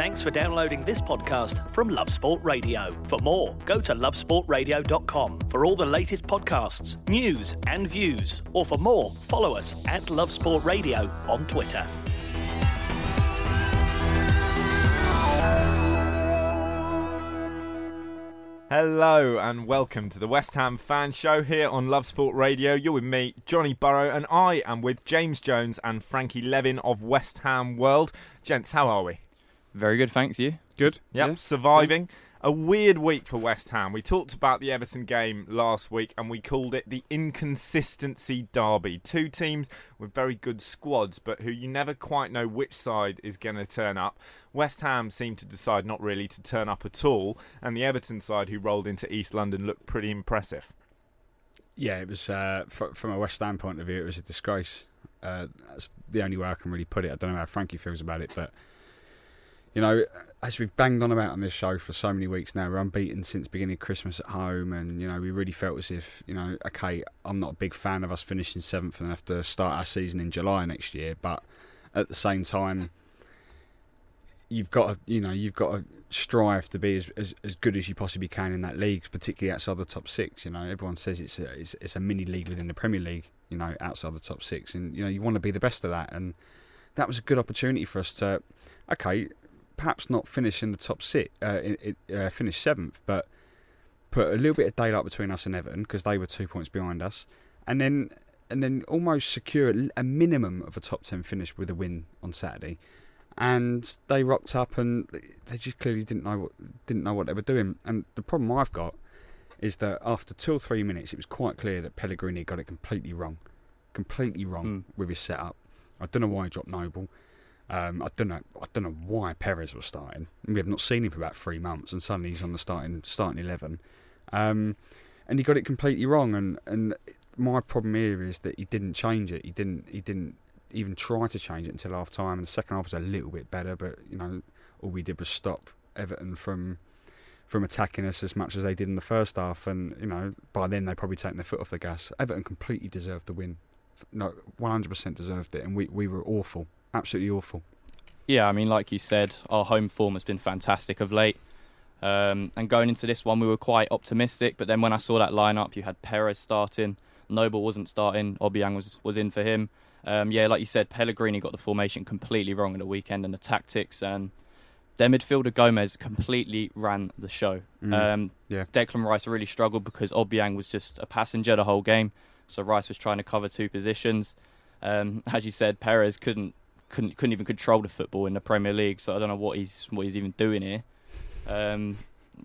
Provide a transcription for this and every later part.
Thanks for downloading this podcast from Love Sport Radio. For more, go to lovesportradio.com for all the latest podcasts, news, and views. Or for more, follow us at Love Sport Radio on Twitter. Hello and welcome to the West Ham Fan Show here on Love Sport Radio. You're with me, Johnny Burrow, and I am with James Jones and Frankie Levin of West Ham World. Gents, how are we? Very good, thanks. You good? Yep, Yeah. surviving. A weird week for West Ham. We talked about the Everton game last week and we called it the inconsistency derby. Two teams with very good squads, but who you never quite know which side is going to turn up. West Ham seemed to decide not really to turn up at all, and the Everton side, who rolled into East London, looked pretty impressive. Yeah, it was uh, fr- from a West Ham point of view, it was a disgrace. Uh, that's the only way I can really put it. I don't know how Frankie feels about it, but you know, as we've banged on about on this show for so many weeks now, we're unbeaten since beginning of Christmas at home, and you know, we really felt as if you know, okay, I'm not a big fan of us finishing seventh and have to start our season in July next year, but at the same time. You've got to, you know, you've got to strive to be as, as, as good as you possibly can in that league, particularly outside the top six. You know, everyone says it's a, it's, it's a mini league within the Premier League. You know, outside the top six, and you know you want to be the best of that. And that was a good opportunity for us to, okay, perhaps not finish in the top six, uh, in, uh, finish seventh, but put a little bit of daylight between us and Everton because they were two points behind us, and then and then almost secure a minimum of a top ten finish with a win on Saturday. And they rocked up, and they just clearly didn't know what didn't know what they were doing. And the problem I've got is that after two or three minutes, it was quite clear that Pellegrini got it completely wrong, completely wrong Mm. with his setup. I don't know why he dropped Noble. Um, I don't know. I don't know why Perez was starting. We have not seen him for about three months, and suddenly he's on the starting starting eleven. Um, and he got it completely wrong. And, and my problem here is that he didn't change it. He didn't. He didn't even try to change it until half time. And the second half was a little bit better, but you know, all we did was stop Everton from from attacking us as much as they did in the first half. And you know, by then they probably taken their foot off the gas. Everton completely deserved the win. No, one hundred percent deserved it, and we we were awful, absolutely awful. Yeah, I mean, like you said, our home form has been fantastic of late. Um, and going into this one, we were quite optimistic. But then when I saw that lineup, you had Perez starting, Noble wasn't starting, Obiang was was in for him. Um, yeah, like you said, Pellegrini got the formation completely wrong at the weekend and the tactics. And their midfielder Gomez completely ran the show. Mm, Um, yeah. Declan Rice really struggled because Obiang was just a passenger the whole game. So Rice was trying to cover two positions. Um, as you said, Perez couldn't couldn't couldn't even control the football in the Premier League. So I don't know what he's what he's even doing here. Um,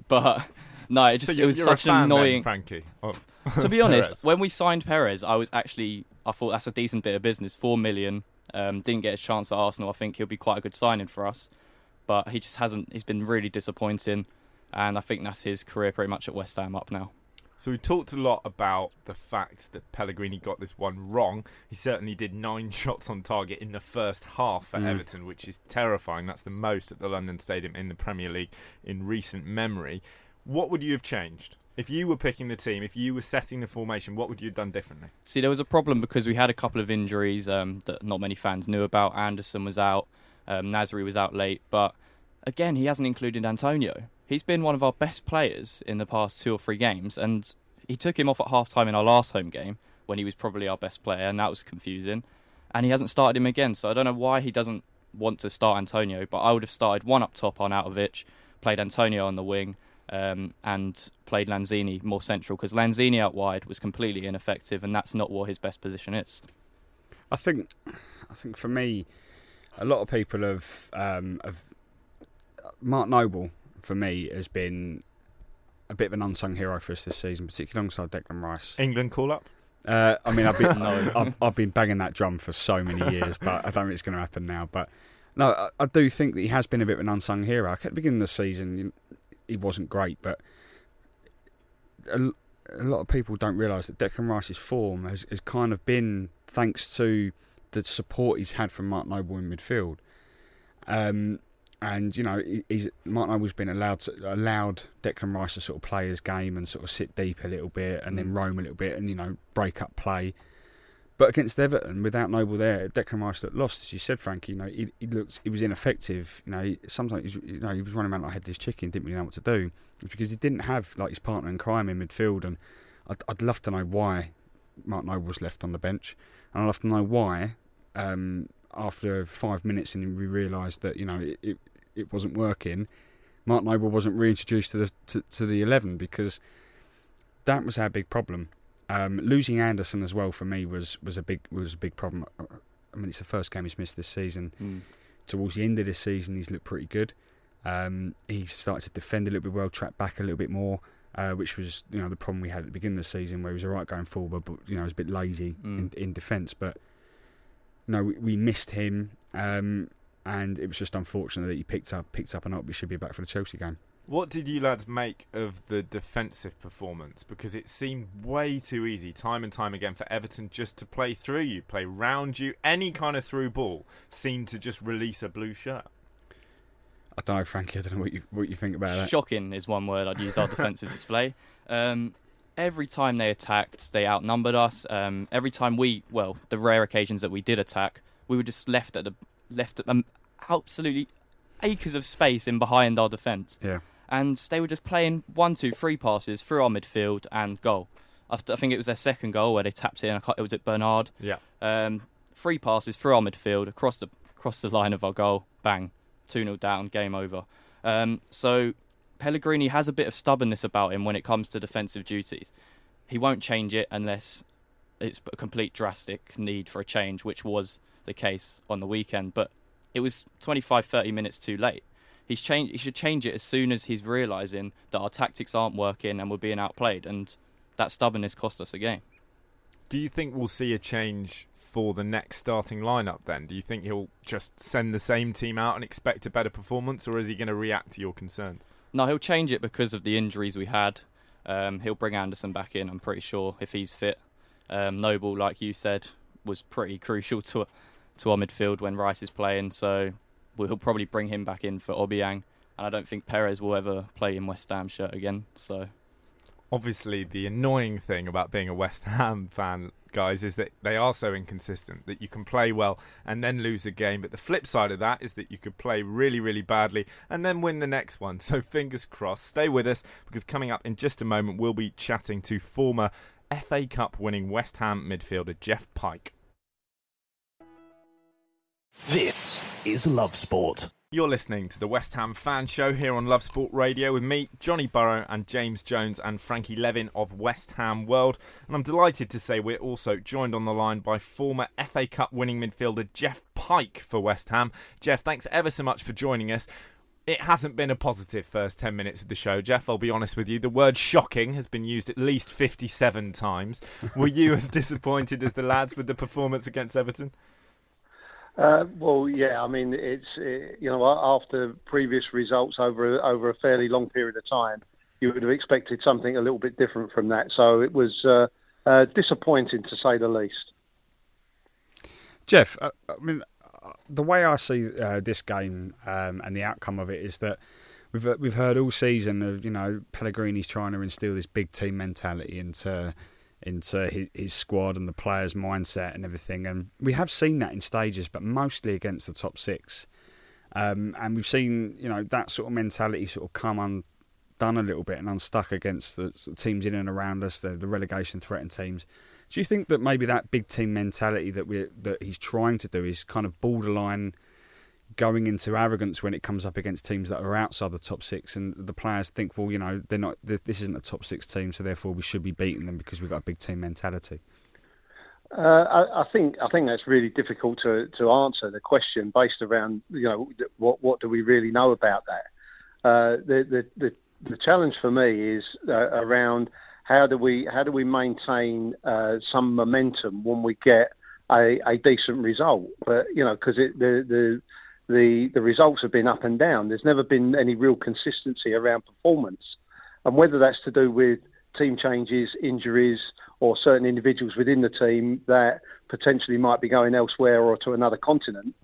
but no, it just so it was such a an then, annoying. Frankie. of to be honest, when we signed Perez, I was actually I thought that's a decent bit of business. Four million. Um, didn't get his chance at Arsenal. I think he'll be quite a good signing for us, but he just hasn't. He's been really disappointing, and I think that's his career pretty much at West Ham up now. So we talked a lot about the fact that Pellegrini got this one wrong. He certainly did nine shots on target in the first half for Mm. Everton, which is terrifying. That's the most at the London Stadium in the Premier League in recent memory. What would you have changed if you were picking the team? If you were setting the formation, what would you have done differently? See, there was a problem because we had a couple of injuries um, that not many fans knew about. Anderson was out, um, Nasri was out late, but again, he hasn't included Antonio. He's been one of our best players in the past two or three games, and he took him off at half time in our last home game when he was probably our best player, and that was confusing. And he hasn't started him again, so I don't know why he doesn't want to start Antonio, but I would have started one up top on Arnautovic, played Antonio on the wing, um, and played Lanzini more central because Lanzini out wide was completely ineffective, and that's not what his best position is. I think, I think for me, a lot of people have, um, have Mark Noble for me has been a bit of an unsung hero for us this season, particularly alongside Declan Rice. England call up. Uh, I mean, I've been no. I've, I've, been banging that drum for so many years, but I don't think it's going to happen now. But no, I, I, do think that he has been a bit of an unsung hero. At the beginning of the season, he wasn't great, but a, a lot of people don't realise that Declan Rice's form has, has kind of been thanks to the support he's had from Mark Noble in midfield. Um, and you know, he's Mark Noble's been allowed to, allowed Declan Rice to sort of play his game and sort of sit deep a little bit and mm. then roam a little bit and you know break up play. But against Everton, without Noble there, Declan Rice looked lost, as you said, Frankie. You know, he, he looked, he was ineffective. You know, he, sometimes you know he was running around like headless chicken, didn't really know what to do. It's because he didn't have like his partner in crime in midfield, and I'd, I'd love to know why Mark Noble was left on the bench, and I'd love to know why. Um, after five minutes, and we realised that you know it, it, it wasn't working. Mark Noble wasn't reintroduced to the to, to the eleven because that was our big problem. Um, losing Anderson as well for me was, was a big was a big problem. I mean, it's the first game he's missed this season. Mm. Towards the end of this season, he's looked pretty good. Um, he started to defend a little bit well, track back a little bit more, uh, which was you know the problem we had at the beginning of the season, where he was all right going forward, but you know he was a bit lazy mm. in, in defence. But no, we, we missed him, um, and it was just unfortunate that he picked up picked up and up. We should be back for the Chelsea game. What did you lads make of the defensive performance? Because it seemed way too easy, time and time again, for Everton just to play through you, play round you. Any kind of through ball seemed to just release a blue shirt. I don't know, Frankie. I don't know what you what you think about that. Shocking is one word I'd use our defensive display. Um, every time they attacked, they outnumbered us. Um, every time we, well, the rare occasions that we did attack, we were just left at the left at um, absolutely acres of space in behind our defence. Yeah and they were just playing one, two, three passes through our midfield and goal. After, I think it was their second goal where they tapped in. It was at Bernard. Yeah. Um, three passes through our midfield across the across the line of our goal. Bang, two 0 down. Game over. Um, so Pellegrini has a bit of stubbornness about him when it comes to defensive duties. He won't change it unless it's a complete drastic need for a change, which was the case on the weekend. But it was 25, 30 minutes too late. He's changed. He should change it as soon as he's realizing that our tactics aren't working and we're being outplayed, and that stubbornness cost us a game. Do you think we'll see a change for the next starting lineup? Then, do you think he'll just send the same team out and expect a better performance, or is he going to react to your concerns? No, he'll change it because of the injuries we had. Um, he'll bring Anderson back in. I'm pretty sure if he's fit. Um, Noble, like you said, was pretty crucial to to our midfield when Rice is playing. So we'll probably bring him back in for Obiang, and I don't think Perez will ever play in West Ham shirt again. So, obviously, the annoying thing about being a West Ham fan, guys, is that they are so inconsistent that you can play well and then lose a game. But the flip side of that is that you could play really, really badly and then win the next one. So, fingers crossed. Stay with us because coming up in just a moment, we'll be chatting to former FA Cup winning West Ham midfielder Jeff Pike. This is Love Sport. You're listening to the West Ham Fan Show here on Love Sport Radio with me, Johnny Burrow, and James Jones and Frankie Levin of West Ham World. And I'm delighted to say we're also joined on the line by former FA Cup winning midfielder Jeff Pike for West Ham. Jeff, thanks ever so much for joining us. It hasn't been a positive first 10 minutes of the show, Jeff. I'll be honest with you. The word shocking has been used at least 57 times. Were you as disappointed as the lads with the performance against Everton? Uh, well, yeah. I mean, it's it, you know after previous results over over a fairly long period of time, you would have expected something a little bit different from that. So it was uh, uh, disappointing to say the least. Jeff, uh, I mean, the way I see uh, this game um, and the outcome of it is that we've we've heard all season of you know Pellegrini's trying to instill this big team mentality into into his, his, squad and the players' mindset and everything. And we have seen that in stages, but mostly against the top six. Um, and we've seen, you know, that sort of mentality sort of come undone a little bit and unstuck against the, teams in and around us, the, the relegation threatened teams. Do you think that maybe that big team mentality that we that he's trying to do is kind of borderline going into arrogance when it comes up against teams that are outside the top six, and the players think, well, you know, they're not. This isn't a top six team, so therefore we should be beating them because we've got a big team mentality. Uh, I, I, think I think that's really difficult to, to answer the question based around you know what what do we really know about that. Uh, the, the, the the challenge for me is uh, around how do we how do we maintain uh, some momentum when we get a, a decent result? But you know because the the the the results have been up and down. There's never been any real consistency around performance, and whether that's to do with team changes, injuries, or certain individuals within the team that potentially might be going elsewhere or to another continent,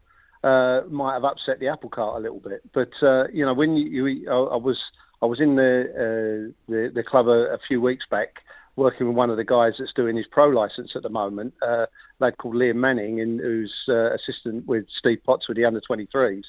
uh, might have upset the apple cart a little bit. But uh, you know, when you, you I, I, was I was in the uh, the, the club a, a, few weeks back, working with one of the guys that's doing his pro license at the moment, uh, a lad called Liam Manning, and who's uh, assistant with Steve Potts with the under 23s,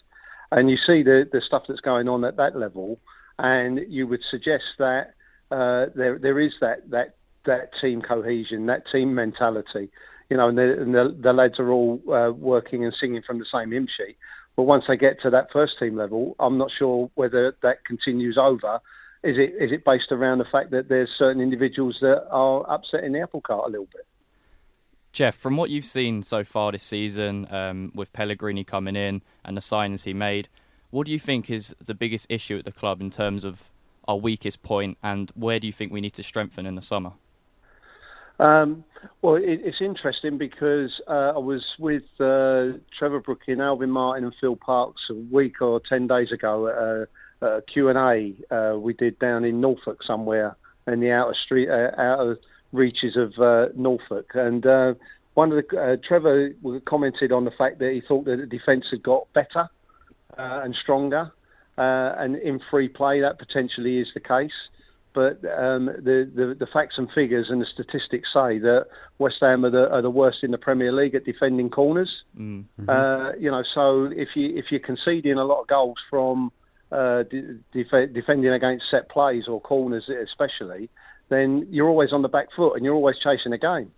and you see the the stuff that's going on at that level, and you would suggest that. Uh, there, there is that, that that team cohesion, that team mentality. You know, and the, and the, the lads are all uh, working and singing from the same hymn sheet. But once they get to that first team level, I'm not sure whether that continues over. Is it is it based around the fact that there's certain individuals that are upsetting the apple cart a little bit? Jeff, from what you've seen so far this season, um, with Pellegrini coming in and the signings he made, what do you think is the biggest issue at the club in terms of our weakest point, and where do you think we need to strengthen in the summer? Um, well, it, it's interesting because uh, I was with uh, Trevor Brooking, Alvin Martin, and Phil Parkes a week or ten days ago at a, a Q&A uh, we did down in Norfolk somewhere in the outer street, uh, outer reaches of uh, Norfolk, and uh, one of the Trevor commented on the fact that he thought that the defence had got better and stronger, and in free play that potentially is the case but um, the, the, the facts and figures and the statistics say that West Ham are the, are the worst in the Premier League at defending corners. Mm-hmm. Uh, you know, so if you if you're conceding a lot of goals from uh, def- defending against set plays or corners, especially, then you're always on the back foot and you're always chasing a game.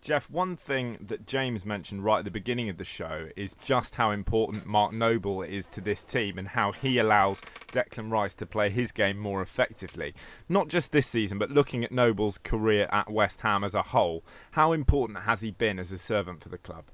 Jeff, one thing that James mentioned right at the beginning of the show is just how important Mark Noble is to this team and how he allows Declan Rice to play his game more effectively. Not just this season, but looking at Noble's career at West Ham as a whole, how important has he been as a servant for the club?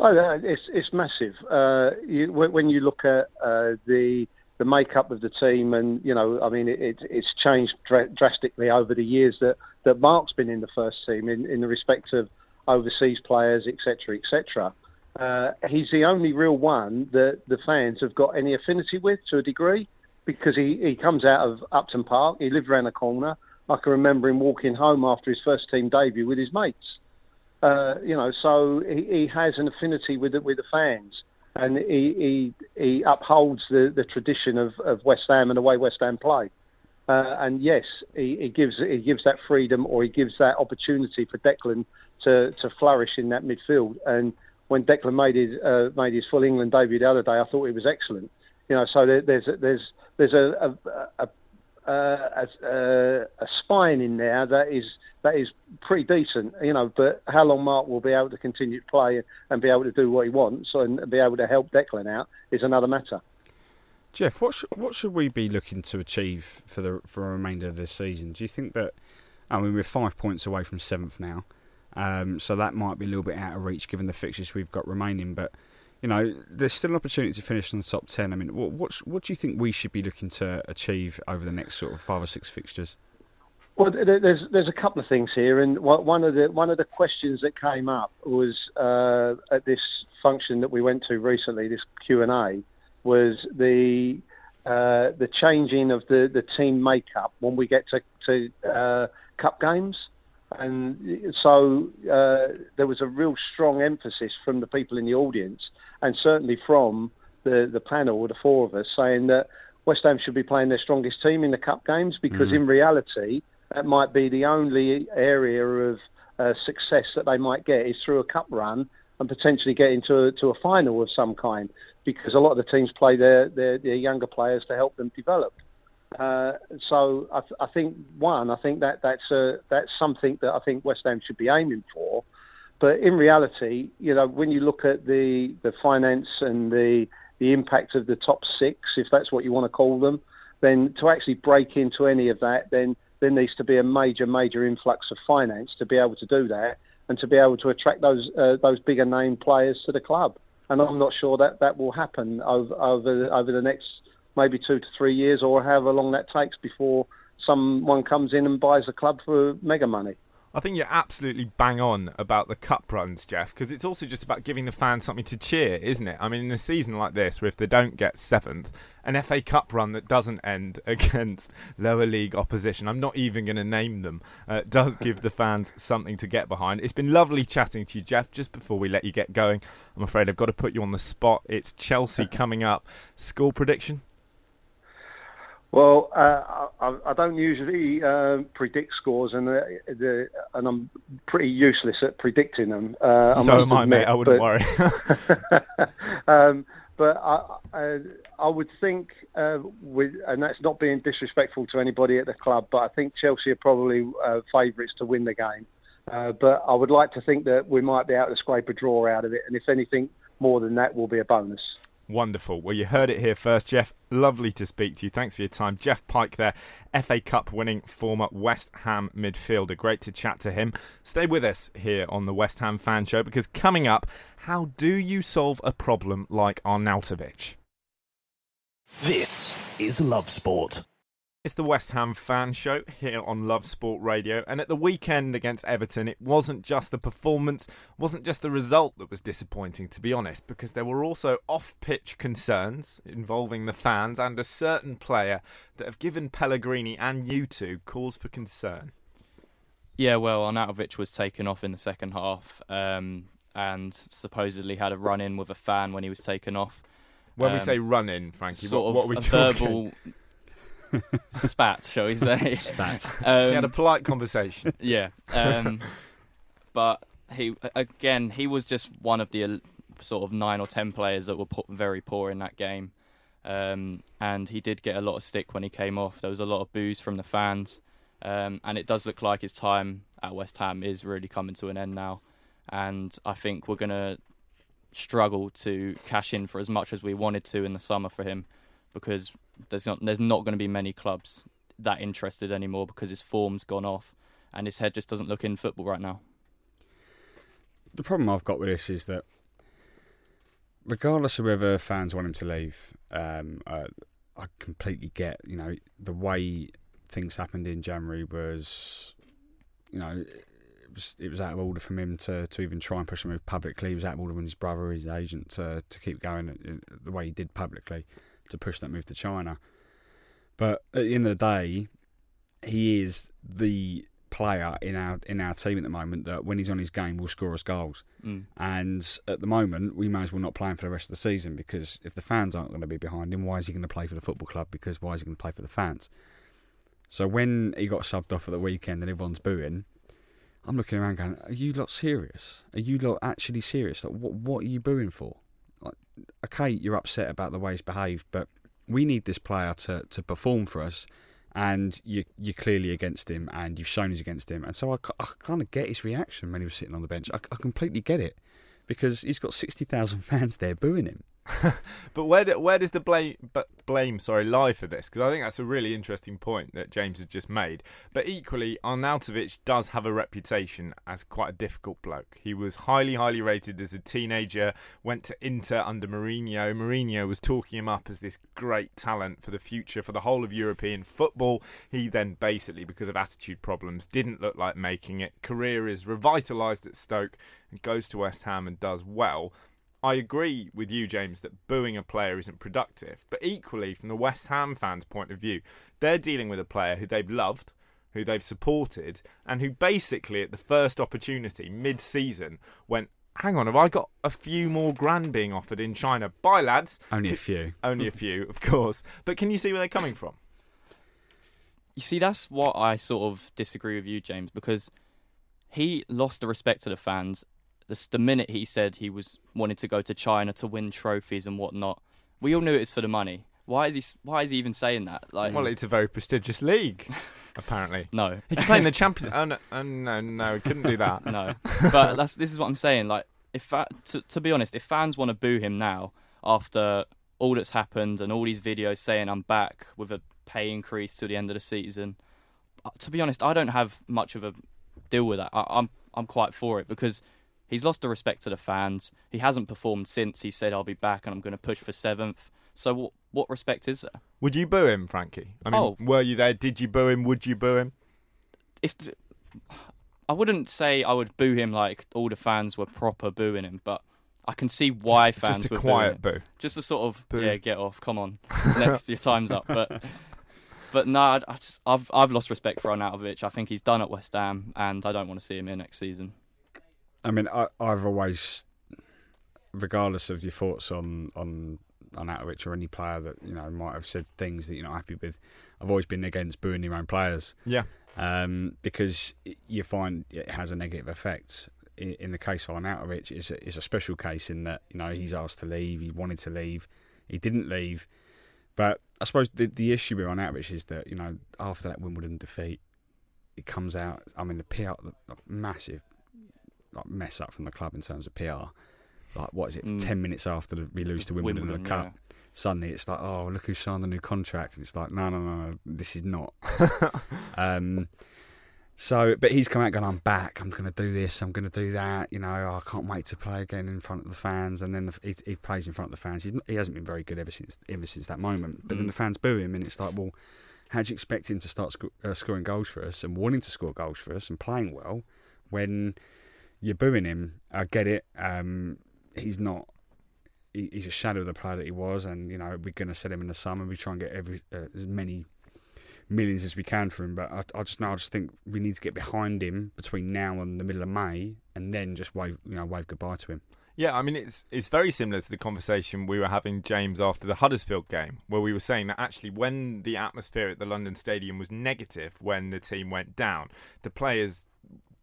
Oh, it's it's massive. Uh, you, when you look at uh, the the makeup of the team, and you know, I mean, it, it's changed dr- drastically over the years that, that Mark's been in the first team in, in the respect of overseas players, etc., etc. Uh, he's the only real one that the fans have got any affinity with to a degree because he, he comes out of Upton Park. He lived around the corner. I can remember him walking home after his first team debut with his mates. Uh, you know, so he, he has an affinity with the, with the fans and he, he, he upholds the, the tradition of, of West Ham and the way West Ham play. Uh, and yes, he, he, gives he gives that freedom or he gives that opportunity for Declan to, to flourish in that midfield. And when Declan made his uh, made his full England debut the other day, I thought it was excellent. You know, so there, there's there's there's a a, a, a, a spine in there that is that is pretty decent, you know. But how long Mark will be able to continue to play and be able to do what he wants and be able to help Declan out is another matter. Jeff, what should, what should we be looking to achieve for the for the remainder of this season? Do you think that? I mean, we're five points away from seventh now, um, so that might be a little bit out of reach given the fixtures we've got remaining. But you know, there's still an opportunity to finish in the top ten. I mean, what what, do you think we should be looking to achieve over the next sort of five or six fixtures? Well, there's there's a couple of things here, and one of the one of the questions that came up was uh, at this function that we went to recently, this Q and A, was the uh, the changing of the, the team makeup when we get to, to uh, cup games, and so uh, there was a real strong emphasis from the people in the audience, and certainly from the the panel, the four of us, saying that West Ham should be playing their strongest team in the cup games because mm-hmm. in reality that might be the only area of uh, success that they might get is through a cup run and potentially get into a, to a final of some kind because a lot of the teams play their, their, their younger players to help them develop. Uh, so I, th- I, think one, I think that that's a, that's something that I think West Ham should be aiming for. But in reality, you know, when you look at the the finance and the the impact of the top six, if that's what you want to call them, then to actually break into any of that, then there needs to be a major, major influx of finance to be able to do that and to be able to attract those uh, those bigger name players to the club. And I'm not sure that that will happen over over over the next maybe two to three years or however long that takes before someone comes in and buys a club for mega money. I think you're absolutely bang on about the cup runs, Jeff, because it's also just about giving the fans something to cheer, isn't it? I mean, in a season like this, where if they don't get seventh, an FA Cup run that doesn't end against lower league opposition, I'm not even going to name them, uh, does give the fans something to get behind. It's been lovely chatting to you, Jeff. Just before we let you get going, I'm afraid I've got to put you on the spot. It's Chelsea coming up. Score prediction? Well, uh, I, I, don't usually uh, predict scores, and uh, the, and I'm pretty useless at predicting them. Uh, so am I, mate. I wouldn't but, worry. um, but I, I, I, would think, uh, with, and that's not being disrespectful to anybody at the club, but I think Chelsea are probably uh, favourites to win the game. but I would like to think that we might be able to scrape a draw out of it, and if anything more than that, will be a bonus. Wonderful. Well, you heard it here first, Jeff. Lovely to speak to you. Thanks for your time. Jeff Pike there, FA Cup winning former West Ham midfielder. Great to chat to him. Stay with us here on the West Ham Fan Show because coming up, how do you solve a problem like Arnautovic? This is Love Sport. It's the West Ham fan show here on Love Sport Radio. And at the weekend against Everton, it wasn't just the performance, wasn't just the result that was disappointing, to be honest, because there were also off pitch concerns involving the fans and a certain player that have given Pellegrini and you two cause for concern. Yeah, well, Arnautovic was taken off in the second half um, and supposedly had a run in with a fan when he was taken off. When um, we say run in, Frankie, what, what, are we a talking? verbal spat, shall we say? Spat. Um, he had a polite conversation. Yeah, um, but he again he was just one of the sort of nine or ten players that were put very poor in that game, um, and he did get a lot of stick when he came off. There was a lot of boos from the fans, um, and it does look like his time at West Ham is really coming to an end now, and I think we're gonna struggle to cash in for as much as we wanted to in the summer for him because there's not there's not going to be many clubs that interested anymore because his form's gone off and his head just doesn't look in football right now. The problem I've got with this is that regardless of whether fans want him to leave, um, uh, I completely get you know the way things happened in January was you know it was it was out of order from him to, to even try and push a move publicly. It was out of order from his brother, his agent, to to keep going uh, the way he did publicly to push that move to China. But at the end of the day, he is the player in our in our team at the moment that when he's on his game will score us goals. Mm. And at the moment, we may as well not play him for the rest of the season because if the fans aren't going to be behind him, why is he going to play for the football club? Because why is he going to play for the fans? So when he got subbed off at the weekend and everyone's booing, I'm looking around going, "Are you lot serious? Are you lot actually serious? Like, what what are you booing for?" Okay, you're upset about the way he's behaved, but we need this player to, to perform for us. And you, you're clearly against him, and you've shown he's against him. And so I, I kind of get his reaction when he was sitting on the bench. I, I completely get it because he's got 60,000 fans there booing him. but where do, where does the blame blame sorry lie for this? Because I think that's a really interesting point that James has just made. But equally, Arnautovic does have a reputation as quite a difficult bloke. He was highly highly rated as a teenager. Went to Inter under Mourinho. Mourinho was talking him up as this great talent for the future for the whole of European football. He then basically, because of attitude problems, didn't look like making it. Career is revitalised at Stoke and goes to West Ham and does well. I agree with you, James, that booing a player isn't productive. But equally, from the West Ham fans' point of view, they're dealing with a player who they've loved, who they've supported, and who basically, at the first opportunity, mid season, went, Hang on, have I got a few more grand being offered in China? Bye, lads. Only a few. Only a few, of course. But can you see where they're coming from? You see, that's what I sort of disagree with you, James, because he lost the respect of the fans the, the minute he said he was wanted to go to China to win trophies and whatnot, we all knew it was for the money. Why is he? Why is he even saying that? Like, well, it's a very prestigious league. apparently. No, He could play in the Champions. Oh no, oh, no, no, he couldn't do that. no. But that's this is what I'm saying. Like, if fa- to, to be honest, if fans want to boo him now after all that's happened and all these videos saying I'm back with a pay increase to the end of the season, uh, to be honest, I don't have much of a deal with that. I, I'm I'm quite for it because he's lost the respect to the fans. He hasn't performed since he said I'll be back and I'm going to push for seventh. So what what respect is there? Would you boo him, Frankie? I mean, Oh. were you there? Did you boo him? Would you boo him? if I wouldn't say I would boo him like all the fans were proper booing him, but I can see why just, fans just a were quiet booing him. boo. Just a sort of Boo. yeah, get off, come on, next your time's up. But but no, I, I just, I've I've lost respect for Arnautovic. I think he's done at West Ham, and I don't want to see him here next season. I mean, I, I've always, regardless of your thoughts on on on Arnautovic or any player that you know might have said things that you're not happy with, I've always been against booing your own players Yeah. um, because you find it has a negative effect. In, in the case of Arnautovic, it's a, it's a special case in that you know he's asked to leave, he wanted to leave, he didn't leave, but I suppose the the issue with Arnautovic is that you know after that Wimbledon defeat, it comes out. I mean, the PR, the massive like mess up from the club in terms of PR. Like what is it? Mm. Ten minutes after the, we lose to Wimbledon, in the Cup, yeah. suddenly it's like, oh, look who signed the new contract, and it's like, no, no, no, no this is not. um, so, but he's come out going, I'm back. I'm going to do this. I'm going to do that. You know, I can't wait to play again in front of the fans. And then the, he, he plays in front of the fans. He's, he hasn't been very good ever since ever since that moment. But then Mm. the fans boo him, and it's like, well, how do you expect him to start sco- uh, scoring goals for us and wanting to score goals for us and playing well when you're booing him? I get it. Um, he's not. He, he's a shadow of the player that he was, and you know we're going to sell him in the summer. We try and get every uh, as many millions as we can for him. But I, I just know I just think we need to get behind him between now and the middle of May, and then just wave you know wave goodbye to him. Yeah, I mean it's it's very similar to the conversation we were having, James, after the Huddersfield game, where we were saying that actually when the atmosphere at the London Stadium was negative when the team went down, the players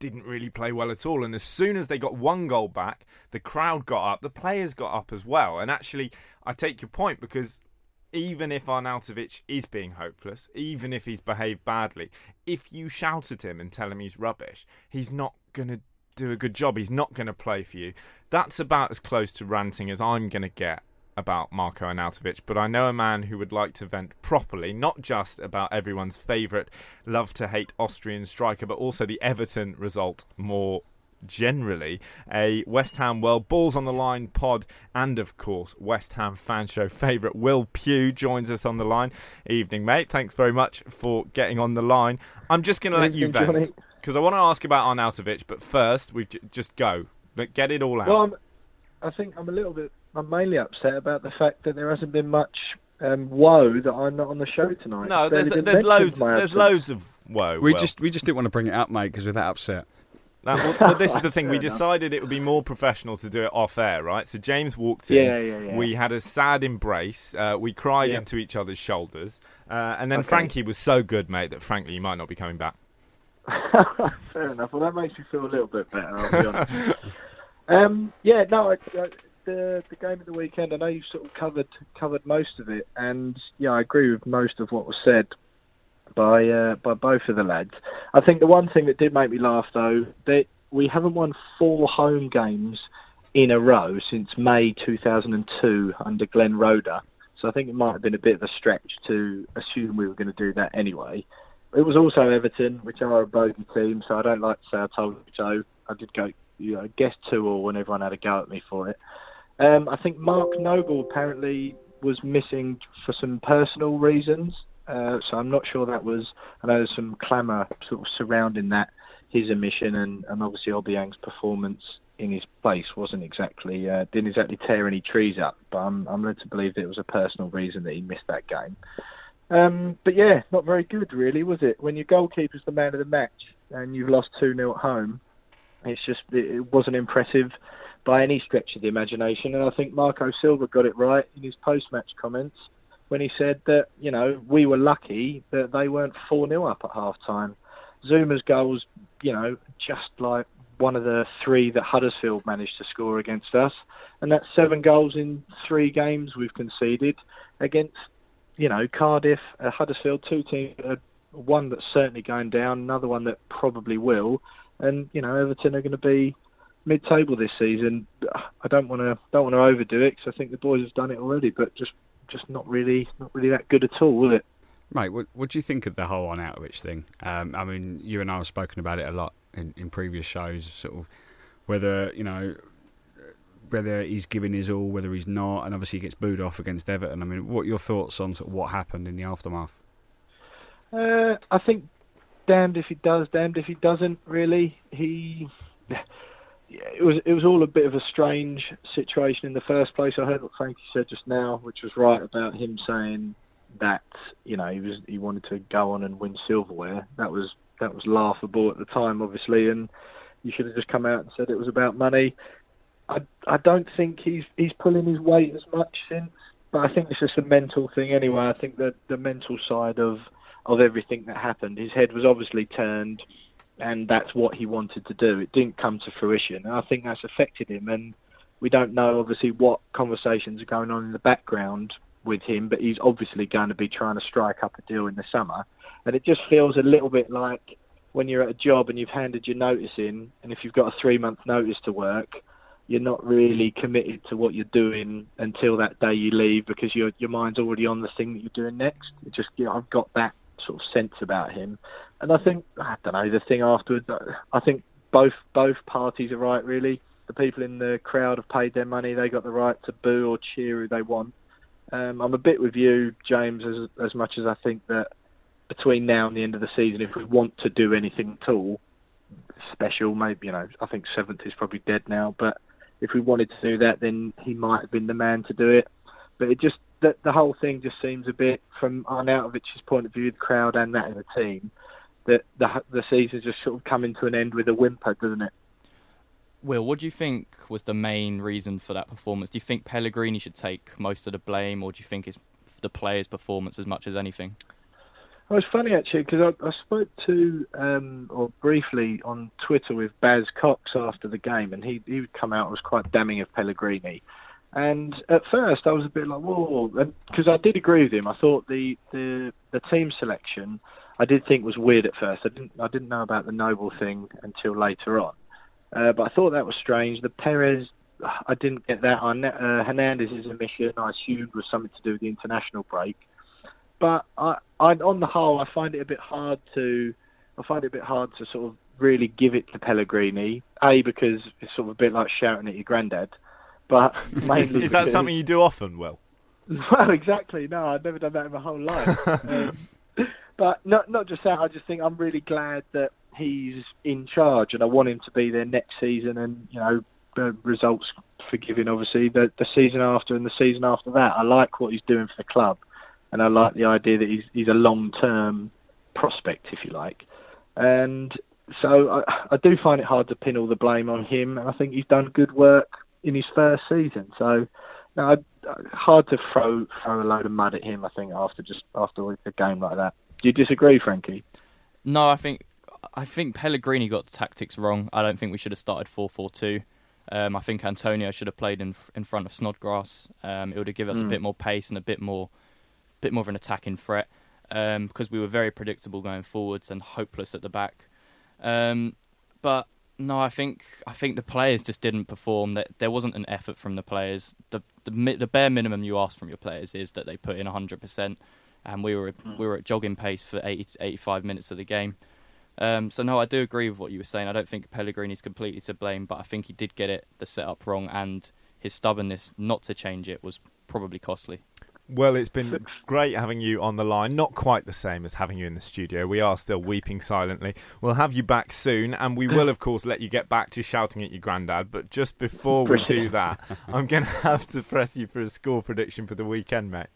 didn't really play well at all. And as soon as they got one goal back, the crowd got up, the players got up as well. And actually, I take your point because even if Arnautovic is being hopeless, even if he's behaved badly, if you shout at him and tell him he's rubbish, he's not going to do a good job. He's not going to play for you. That's about as close to ranting as I'm going to get about Marco Arnautovic, but I know a man who would like to vent properly, not just about everyone's favourite love to hate Austrian striker, but also the Everton result more generally. A West Ham well, Balls on the Line pod, and of course, West Ham fan show favourite Will Pugh joins us on the line. Evening, mate. Thanks very much for getting on the line. I'm just going to let you vent because I want to ask about Arnautovic, but first, we j- just go. Get it all out. Well, I'm, I think I'm a little bit. I'm mainly upset about the fact that there hasn't been much um, woe that I'm not on the show tonight. no, It's barely there's loads there's loads of woe. We Will. just we just didn't want to bring it up, mate, because we're that upset. That- well, well, this is the thing. We Fair enough. decided it would be more professional to do it off air, right? So James walked in. Yeah, yeah, yeah. We had a sad embrace. Uh, we cried Yeah. into each other's shoulders, uh, and then Okay. Frankie was so good, mate, that frankly you might not be coming back. Fair enough. Well, that makes me feel a little bit better. I'll be honest. um, yeah, no, I, I, the the game of the weekend. I know you sort of covered covered most of it, and yeah, I agree with most of what was said by uh, by both of the lads. I think the one thing that did make me laugh though that we haven't won four home games in a row since May 2002 under Glenn Roeder. So I think it might have been a bit of a stretch to assume we were going to do that anyway. It was also Everton, which are a bogey team, so I don't like to say I told you so. I did go, you know, guess two all when everyone had a go at me for it. Um, I think Mark Noble apparently was missing for some personal reasons, uh, so I'm not sure that was. I know there's some clamour sort of surrounding that, his omission, and, and obviously Obiang's performance in his place wasn't exactly uh, didn't exactly tear any trees up. But I'm I'm led to believe that it was a personal reason that he missed that game. Um, but yeah, not very good, really, was it? When your goalkeeper's the man of the match and you've lost 2 0 at home, it's just, it it wasn't impressive by any stretch of the imagination. And I think Marco Silva got it right in his post match comments when he said that, you know, we were lucky that they weren't 4 0 up at half time. Zouma's goals, you know, just like one of the three that Huddersfield managed to score against us. And that's seven goals in three games we've conceded against you know, Cardiff, uh, Huddersfield, two teams are one that's certainly going down, another one that probably will, and you know Everton are going to be mid-table this season. I don't want to don't want to overdo it because I think the boys have done it already, but just just not really not really that good at all, will it? Mate, what, what do you think of the whole on Arnautovic thing? Um, I mean, you and I have spoken about it a lot in, in previous shows, sort of whether you know whether he's giving his all, whether he's not, and obviously he gets booed off against Everton. I mean, what are your thoughts on sort of what happened in the aftermath? Uh, I think damned if he does, damned if he doesn't. Really, he. It was it was all a bit of a strange situation in the first place. I heard what Frankie said just now, which was right about him saying that you know he was he wanted to go on and win silverware. That was that was laughable at the time, obviously, and you should have just come out and said it was about money. I I don't think he's he's pulling his weight as much since, but I think it's just a mental thing anyway. I think that the mental side of of everything that happened, his head was obviously turned, and that's what he wanted to do. It didn't come to fruition, and I think that's affected him. And we don't know obviously what conversations are going on in the background with him, but he's obviously going to be trying to strike up a deal in the summer. And it just feels a little bit like when you're at a job and you've handed your notice in, and if you've got a three month notice to work, you're not really committed to what you're doing until that day you leave because your your mind's already on the thing that you're doing next. It just you know, I've got that sort of sense about him, and I think I don't know the thing afterwards. I think both both parties are right really. The people in the crowd have paid their money; they got the right to boo or cheer who they want. Um, I'm a bit with you, James, as as much as I think that between now and the end of the season, if we want to do anything at all special, maybe you know, I think seventh is probably dead now, but if we wanted to do that, then he might have been the man to do it. But it just the, the whole thing just seems a bit, from Arnautovic's point of view, the crowd and that of the team, that the the season's just sort of coming to an end with a whimper, doesn't it? Will, what do you think was the main reason for that performance? Do you think Pellegrini should take most of the blame, or do you think it's the players' performance as much as anything? Well, it's funny actually because I, I, spoke to um, or briefly on Twitter with Baz Cox after the game, and he he would come out and was quite damning of Pellegrini. And at first, I was a bit like, whoa, because I did agree with him. I thought the, the the team selection I did think was weird at first. I didn't I didn't know about the Noble thing until later on, uh, but I thought that was strange. The Perez, I didn't get that. On uh, Hernandez's omission, I assumed was something to do with the international break but I, I, on the whole, I find it a bit hard to, I find it a bit hard to sort of really give it to Pellegrini. A because it's sort of a bit like shouting at your granddad, but mainly is that something you do often? Well, well, exactly. No, I've never done that in my whole life. um, but not not just that. I just think I'm really glad that he's in charge, and I want him to be there next season. And you know, the results forgiving, obviously, the the season after and the season after that. I like what he's doing for the club and I like the idea that he's he's a long term prospect, if you like. And so I, I do find it hard to pin all the blame on him. And I think he's done good work in his first season. So no, hard to throw throw a load of mud at him. I think after just after a game like that. Do you disagree, Frankie? No, I think I think Pellegrini got the tactics wrong. I don't think we should have started four four two. Um, I think Antonio should have played in in front of Snodgrass. Um, it would have given us mm. a bit more pace and a bit more bit more of an attacking threat um, because we were very predictable going forwards and hopeless at the back. Um, but no, I think I think the players just didn't perform. That there wasn't an effort from the players. The, the the bare minimum you ask from your players is that they put in hundred percent, and we were mm. we were at jogging pace for 80 85 minutes of the game. Um, so no, I do agree with what you were saying. I don't think Pellegrini's completely to blame, but I think he did get it the setup wrong, and his stubbornness not to change it was probably costly. Well, it's been great having you on the line. Not quite the same as having you in the studio. We are still weeping silently. We'll have you back soon, and we will, of course, let you get back to shouting at your granddad. But just before we do that, I'm going to have to press you for a score prediction for the weekend, mate.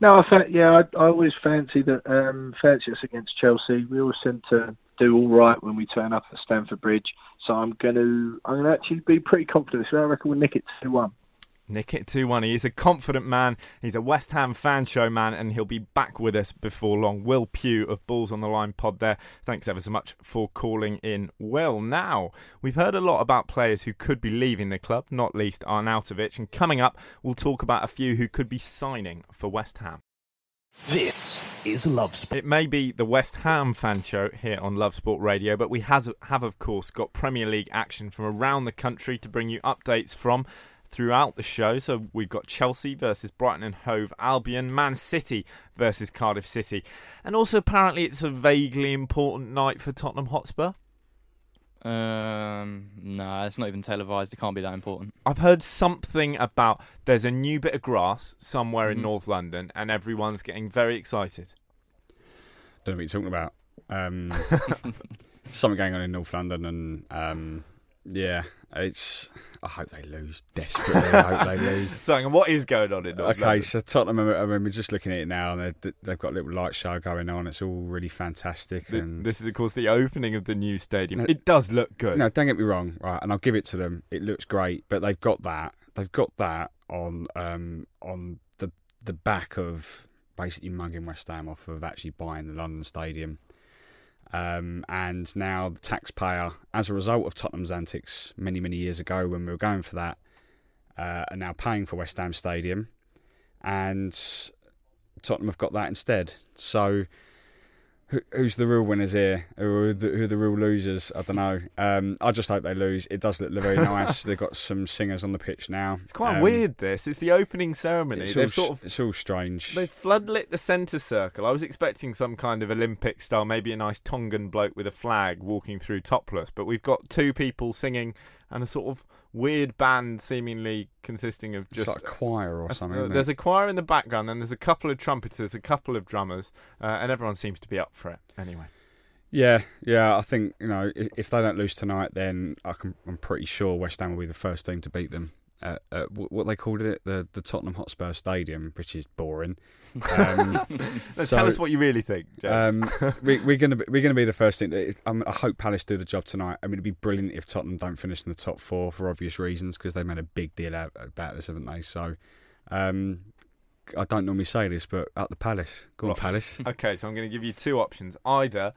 No, I fa- yeah, I, I always fancy that um, fancy us against Chelsea. We always seem to do all right when we turn up at Stamford Bridge. So I'm going to I'm going to actually be pretty confident. So I reckon we'll nick it two one. Nick it 2 1. He's a confident man. He's a West Ham fan show man, and he'll be back with us before long. Will Pugh of Balls on the Line pod there. Thanks ever so much for calling in. Well, now, we've heard a lot about players who could be leaving the club, not least Arnautovic, and coming up, we'll talk about a few who could be signing for West Ham. This is Love Sport. It may be the West Ham fan show here on Love Sport Radio, but we has, have, of course, got Premier League action from around the country to bring you updates from throughout the show. So we've got Chelsea versus Brighton and Hove Albion, Man City versus Cardiff City, and also apparently it's a vaguely important night for Tottenham Hotspur. Um, nah, it's not even televised. It can't be that important. I've heard something about there's a new bit of grass somewhere in Mhm. North London, and everyone's getting very excited. Don't know what you're talking about. Um, something going on in North London, and um, yeah, it's. I hope they lose desperately. I hope they lose. So, on, what is going on in North Okay, London? so Tottenham. I mean, we're just looking at it now, and they- they've got a little light show going on. It's all really fantastic. Th- and This is, of course, the opening of the new stadium. No- It does look good. No, don't get me wrong, right? And I'll give it to them. It looks great, but they've got that. They've got that on um, on the the back of basically mugging West Ham off of actually buying the London Stadium. Um, and now the taxpayer, as a result of Tottenham's antics many many years ago when we were going for that, uh, are now paying for West Ham Stadium, and Tottenham have got that instead. So who, who's the real winners here? Who are the, who are the real losers? I don't know. Um, I just hope they lose. It does look very nice. They've got some singers on the pitch now. It's quite Um, weird, this. It's the opening ceremony. It's They've all, sort of it's all strange. They floodlit the centre circle. I was expecting some kind of Olympic style, maybe a nice Tongan bloke with a flag walking through topless, but we've got two people singing and a sort of weird band seemingly consisting of It's just like a choir or Uh, something. uh, isn't there's a choir in the background, then there's a couple of trumpeters, a couple of drummers, uh, and everyone seems to be up for it. Anyway, Yeah, yeah. I think you know if, if they don't lose tonight, then I can, I'm pretty sure West Ham will be the first team to beat them. At, at wh- what they called it, the the Tottenham Hotspur Stadium, which is boring. Um, So, tell us what you really think, Um, we, we're gonna be, we're gonna be the first thing. That, I, I hope Palace do the job tonight. I mean, it'd be brilliant if Tottenham don't finish in the top four for obvious reasons because they made a big deal out about this, haven't they? So, um, I don't normally say this, but at the Palace, go on Palace. Okay, so I'm going to give you two options. Either,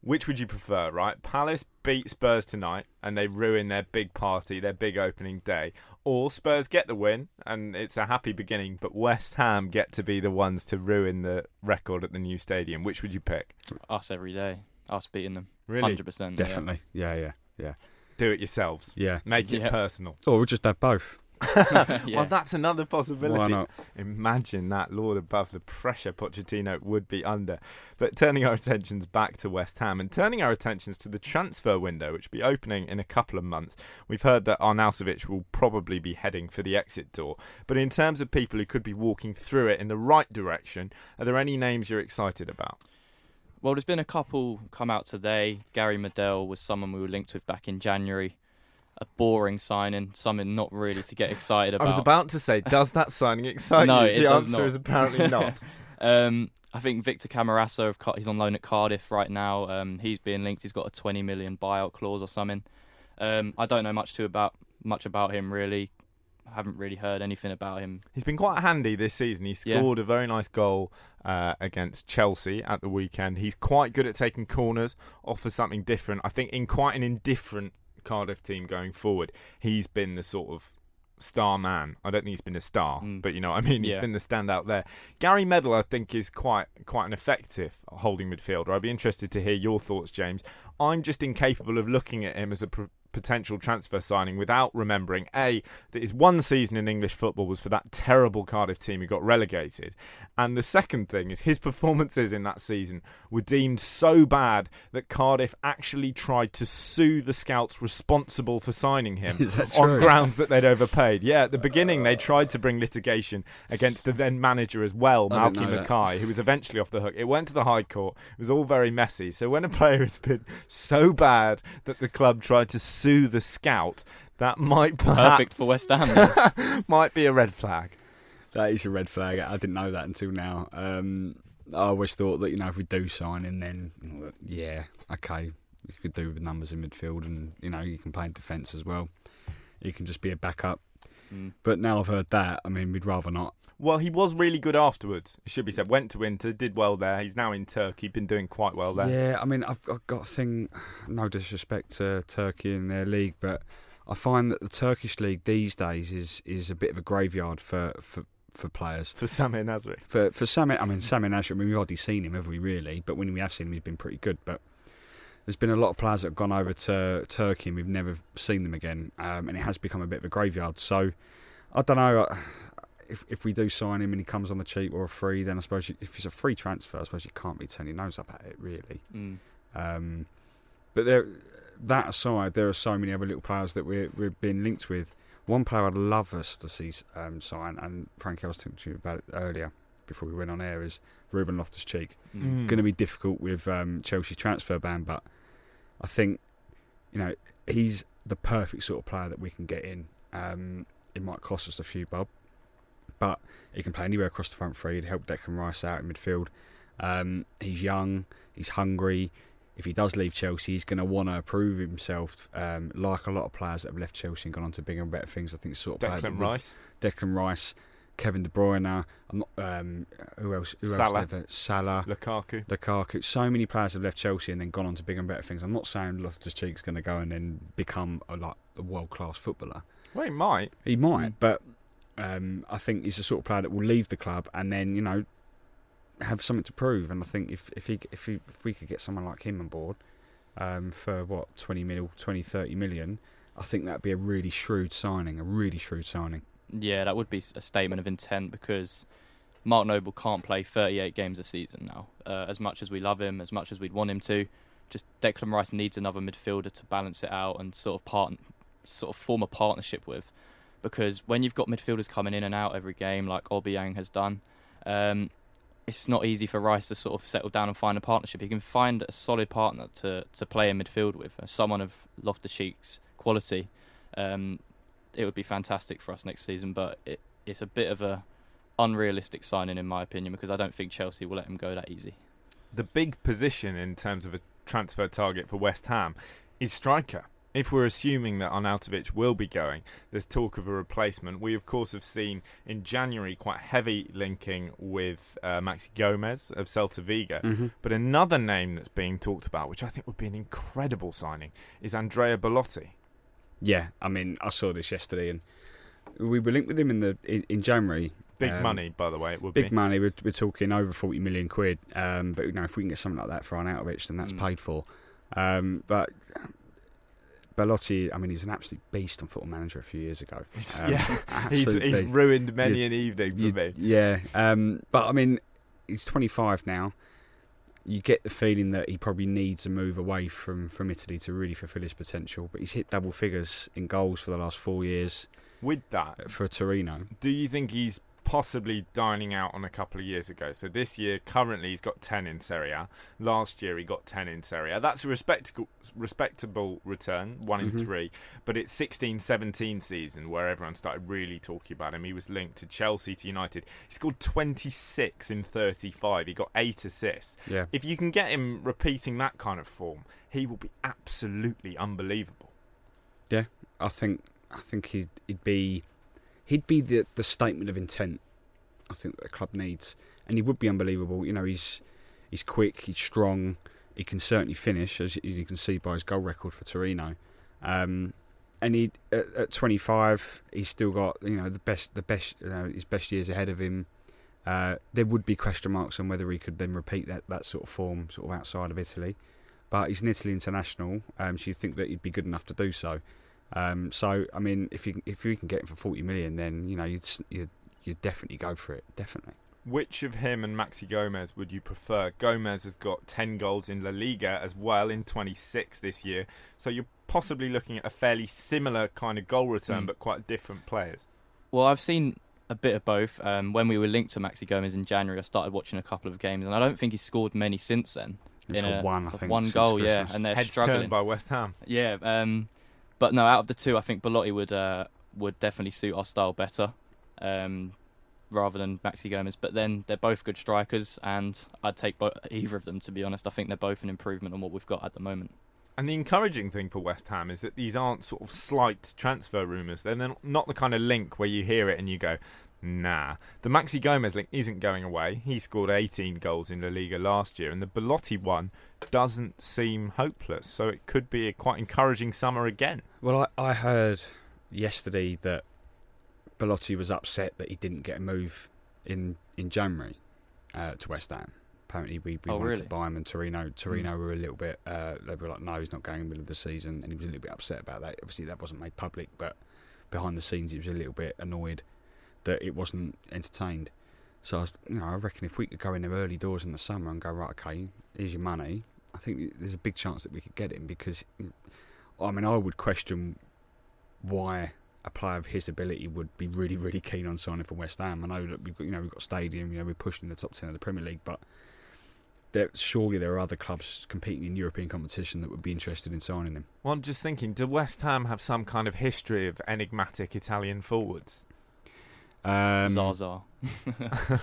which would you prefer, right? Palace beat Spurs tonight and they ruin their big party, their big opening day. Or Spurs get the win and it's a happy beginning, but West Ham get to be the ones to ruin the record at the new stadium. Which would you pick? Us every day. Us beating them. Really? Hundred percent. Definitely, yeah, yeah, yeah, Do it yourselves. yeah. Make it Yeah. personal. Or we'll just have both. Yeah. Well, that's another possibility. Imagine that, Lord above the pressure Pochettino would be under. But turning our attentions back to West Ham and turning our attentions to the transfer window, which will be opening in a couple of months, we've heard that Arnautovic will probably be heading for the exit door. But in terms of people who could be walking through it in the right direction, are there any names you're excited about? Well, there's been a couple come out today. Gary Medel was someone we were linked with back in January. A boring signing, something not really to get excited about. I was about to say, does that signing excite No, you? the answer not. is apparently not. Um, I think Victor Camarasa, he's on loan at Cardiff right now. Um, he's being linked. He's got a 20 million buyout clause or something. Um, I don't know much too about much about him really. I haven't really heard anything about him. He's been quite handy this season. He Yeah. scored a very nice goal uh, against Chelsea at the weekend. He's quite good at taking corners, offers something different. I think in quite an indifferent Cardiff team going forward, he's been the sort of star man. I don't think he's been a star, Mm. but you know what I mean. He's Yeah. been the standout there. Gary Medel, I think, is quite quite an effective holding midfielder. I'd be interested to hear your thoughts, James. I'm just incapable of looking at him as a pr- potential transfer signing without remembering a that his one season in English football was for that terrible Cardiff team who got relegated, and the second thing is his performances in that season were deemed so bad that Cardiff actually tried to sue the scouts responsible for signing him on grounds that they'd overpaid. Yeah, at the beginning they tried to bring litigation against the then manager as well, I Malky. Mackay, who was eventually off the hook. It went to the High Court. It was all very messy. So when a player has been so bad that the club tried to sue the scout, that might perhaps Perfect for West Ham. might be a red flag. That is a red flag. I didn't know that until now. Um, I always thought that you know if we do sign him, then yeah, okay, you could do with numbers in midfield, and you know you can play in defence as well. You can just be a backup. Mm. But now I've heard that, I mean, we'd rather not. Well, he was really good afterwards. It should be said. Went to Inter, did well there. He's now in Turkey, been doing quite well there. Yeah, I mean, I've, I've got a thing. No disrespect to Turkey and their league, but I find that the Turkish league these days is is a bit of a graveyard for for, for players. For Sami Nasri. For for Samir, I mean Sami Nasri. I mean we've already seen him, have we? Really? But when we have seen him, he's been pretty good. But there's been a lot of players that have gone over to Turkey and we've never seen them again, um, and it has become a bit of a graveyard. So I don't know. uh, If, if we do sign him and he comes on the cheap or a free, then I suppose you, if it's a free transfer, I suppose you can't be turning your nose up at it, really. Mm. Um, but there, that aside, there are so many other little players that we're we're being linked with. One player I'd love us to see um, sign, and Frank, I was talking to you about it earlier before we went on air, is Ruben Loftus Cheek. Mm. Going to be difficult with um, Chelsea's transfer ban, but I think you know he's the perfect sort of player that we can get in. Um, it might cost us a few bob, but he can play anywhere across the front three. He'd help Declan Rice out in midfield. Um, he's young, he's hungry. If he does leave Chelsea, he's going to want to prove himself, um, like a lot of players that have left Chelsea and gone on to bigger and better things. I think sort of Declan Rice. Declan Rice, Kevin De Bruyne. I'm not. Um, who else? Who Salah. else? Never? Salah. Lukaku. Lukaku. So many players have left Chelsea and then gone on to bigger and better things. I'm not saying Loftus Cheek's going to go and then become a like a world class footballer. Well, he might. He might, Mm. but um, I think he's the sort of player that will leave the club and then you know have something to prove. And I think if if he if, he, if we could get someone like him on board um, for what 20 mil, 20, 30 million, I think that'd be a really shrewd signing. A really shrewd signing. Yeah, that would be a statement of intent because Mark Noble can't play 38 games a season now. Uh, as much as we love him, as much as we'd want him to, just Declan Rice needs another midfielder to balance it out and sort of part, sort of form a partnership with. Because when you've got midfielders coming in and out every game, like Obiang has done, um, it's not easy for Rice to sort of settle down and find a partnership. He can find a solid partner to, to play in midfield with, someone of Loftus Cheek's quality. Um, it would be fantastic for us next season, but it, it's a bit of a unrealistic signing in my opinion because I don't think Chelsea will let him go that easy. The big position in terms of a transfer target for West Ham is striker. If we're assuming that Arnautovic will be going, there's talk of a replacement. We, of course, have seen in January quite heavy linking with uh, Maxi Gomez of Celta Vigo. Mm-hmm. But another name that's being talked about, which I think would be an incredible signing, is Andrea Belotti. Yeah, I mean, I saw this yesterday, and we were linked with him in the in, in January. Big Um, money, by the way, it would Big be. money. We're, we're talking over forty million quid. Um, but you know, if we can get something like that for Arnautovic, then that's Mm. paid for. Um, but Belotti, I mean, he was an absolute beast on Football Manager a few years ago. Um, yeah, he's, he's ruined many You- an evening for You- me. Yeah, um, but I mean, he's 25 now. You get the feeling that he probably needs a move away from, from Italy to really fulfil his potential. But he's hit double figures in goals for the last four years With that, for Torino. do you think he's possibly dining out on a couple of years ago? So this year, currently, he's got 10 in Serie A. Last year, he got 10 in Serie A. That's a respectable, respectable return, one in Mhm. three. But it's 16 17 season where everyone started really talking about him. He was linked to Chelsea, to United. He scored 26 in 35. He got eight assists. Yeah. If you can get him repeating that kind of form, he will be absolutely unbelievable. Yeah, I think I think he'd, he'd be he'd be the the statement of intent. I think that the club needs, and he would be unbelievable. You know, he's he's quick, he's strong, he can certainly finish, as you can see by his goal record for Torino. Um, and he at, at 25, he's still got you know the best the best you know, his best years ahead of him. Uh, there would be question marks on whether he could then repeat that, that sort of form sort of outside of Italy, but he's an Italy international, um, so you'd think that he'd be good enough to do so. Um, so I mean, if you if you can get him for forty million, then you know you'd you'd, you'd definitely go for it. Definitely. Which of him and Maxi Gomez would you prefer? Gomez has got 10 goals in La Liga as well in 26 this year. So you're possibly looking at a fairly similar kind of goal return, Mm. but quite different players. Well, I've seen a bit of both. Um, when we were linked to Maxi Gomez in January, I started watching a couple of games, and I don't think he's scored many since then. He's In got one, I think. one since goal, yeah, and they're Heads struggling. turned by West Ham. Yeah, um, but no, out of the two, I think Belotti would uh, would definitely suit our style better, um, rather than Maxi Gomez. But then they're both good strikers, and I'd take bo- either of them to be honest. I think they're both an improvement on what we've got at the moment. And the encouraging thing for West Ham is that these aren't sort of slight transfer rumours. They're not- not the kind of link where you hear it and you go, nah. The Maxi Gomez link isn't going away. He scored 18 goals in La Liga last year, and the Belotti one doesn't seem hopeless. So it could be a quite encouraging summer again. Well, I, I heard yesterday that Belotti was upset that he didn't get a move in in January uh, to West Ham. Apparently, we, we Oh, wanted really? to buy him, and Torino Torino were a little bit. Uh, they were like, no, he's not going in the middle of the season, and he was a little bit upset about that. Obviously, that wasn't made public, but behind the scenes, he was a little bit annoyed that it wasn't entertained. So I, was, you know, I reckon if we could go in there early doors in the summer and go right, okay, here's your money. I think there's a big chance that we could get him because, mm, I mean, I would question why a player of his ability would be really, really keen on signing for West Ham. I know that we've got, you know, we've got stadium, you know, we're pushing the top ten of the Premier League, but there, surely there are other clubs competing in European competition that would be interested in signing him. Well, I'm just thinking, do West Ham have some kind of history of enigmatic Italian forwards? Um, Zaza.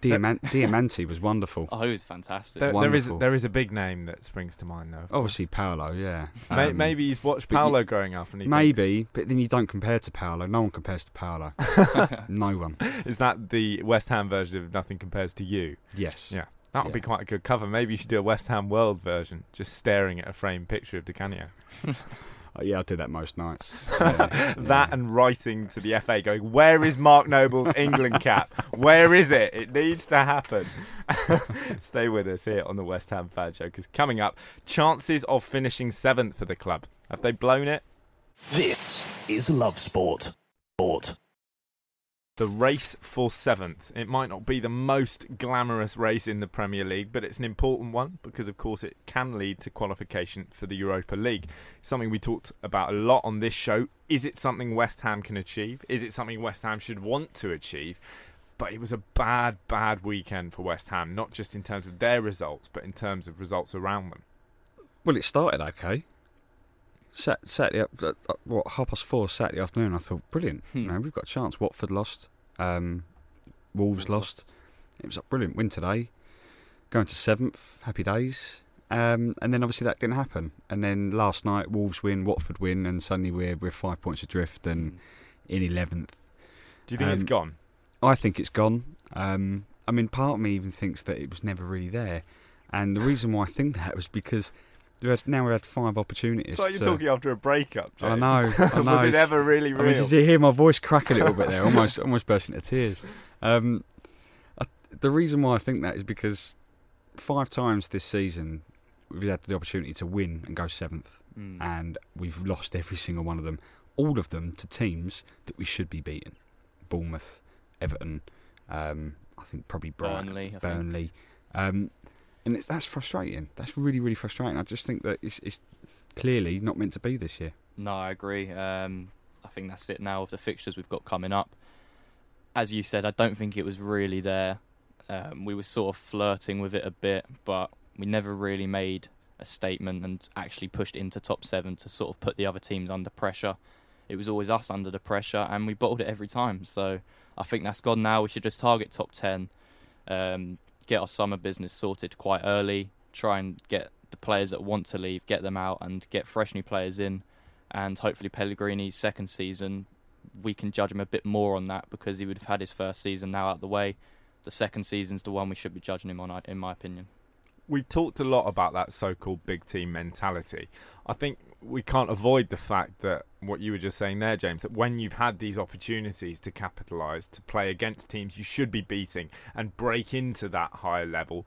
Diamant- Diamanti was wonderful. Oh, he was fantastic. There, there is Wonderful. there is a big name that springs to mind though. Obviously, Paolo, yeah. May- Um, maybe he's watched but you- Paolo growing up, and he Maybe, but then you don't compare to Paolo. No one compares to Paolo. no one. thinks- is that the West Ham version of Nothing Compares to You? Yes. Yeah. That would be Yeah. quite a good cover. Maybe you should do a West Ham World version, just staring at a framed picture of Di Canio. Uh, yeah, I do that most nights. Yeah, That yeah. and writing to the FA, going, "Where is Mark Noble's England cap? Where is it? It needs to happen." Stay with us here on the West Ham Fan Show because coming up, chances of finishing seventh for the club. Have they blown it? This is Love Sport. Sport. The race for seventh. It might not be the most glamorous race in the Premier League, but it's an important one because, of course, it can lead to qualification for the Europa League. Something we talked about a lot on this show. Is it something West Ham can achieve? Is it something West Ham should want to achieve? But it was a bad, bad weekend for West Ham, not just in terms of their results, but in terms of results around them. Well, it started okay. Sat, Saturday, up- uh, uh, what half past four Saturday afternoon. I thought, brilliant. Hmm. You know, we've got a chance. Watford lost. Um, Wolves lost. It was a brilliant win today. Going to seventh, happy days. Um, and then obviously that didn't happen. And then last night, Wolves win, Watford win, and suddenly we're we're five points adrift and in eleventh. Do you think it's gone? I think it's gone. Um, I mean, part of me even thinks that it was never really there, and the reason why I think that was because had, now we've had five opportunities. It's like you're to- talking after a breakup. I know, I know. Was it ever really I real? mean, did you hear my voice crack a little bit there? Almost, almost bursting into tears. Um, I, the reason why I think that is because five times this season we've had the opportunity to win and go seventh, Mm. and we've lost every single one of them. All of them to teams that we should be beating: Bournemouth, Everton. Um, I think probably Brighton, Burnley, I think. Burnley. Um, and it's, that's frustrating. That's really, really frustrating. I just think that it's, it's clearly not meant to be this year. No, I agree. Um, I think that's it now of the fixtures we've got coming up. As you said, I don't think it was really there. Um, we were sort of flirting with it a bit, but we never really made a statement and actually pushed into top seven to sort of put the other teams under pressure. It was always us under the pressure, and we bottled it every time. So I think that's gone now. We should just target top ten, um, get our summer business sorted quite early, try and get the players that want to leave, get them out, and get fresh new players in and hopefully Pellegrini's second season, we can judge him a bit more on that because he would have had his first season now out of the way. The second season's the one we should be judging him on, in my opinion. we talked a lot about that so-called big team mentality. I think we can't avoid the fact that what you were just saying there, James, that when you've had these opportunities to capitalise, to play against teams you should be beating and break into that higher level,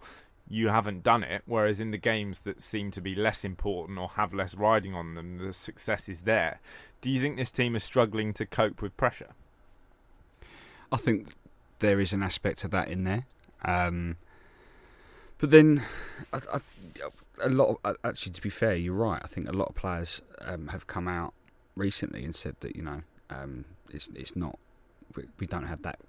you haven't done it. Whereas in the games that seem to be less important or have less riding on them, the success is there. Do you think this team is struggling to cope with pressure? I think there is an aspect of that in there. Um, but then, I, I, a lot. Of, actually, to be fair, you're right. I think a lot of players um, have come out recently and said that you know um, it's it's not. We, we don't have that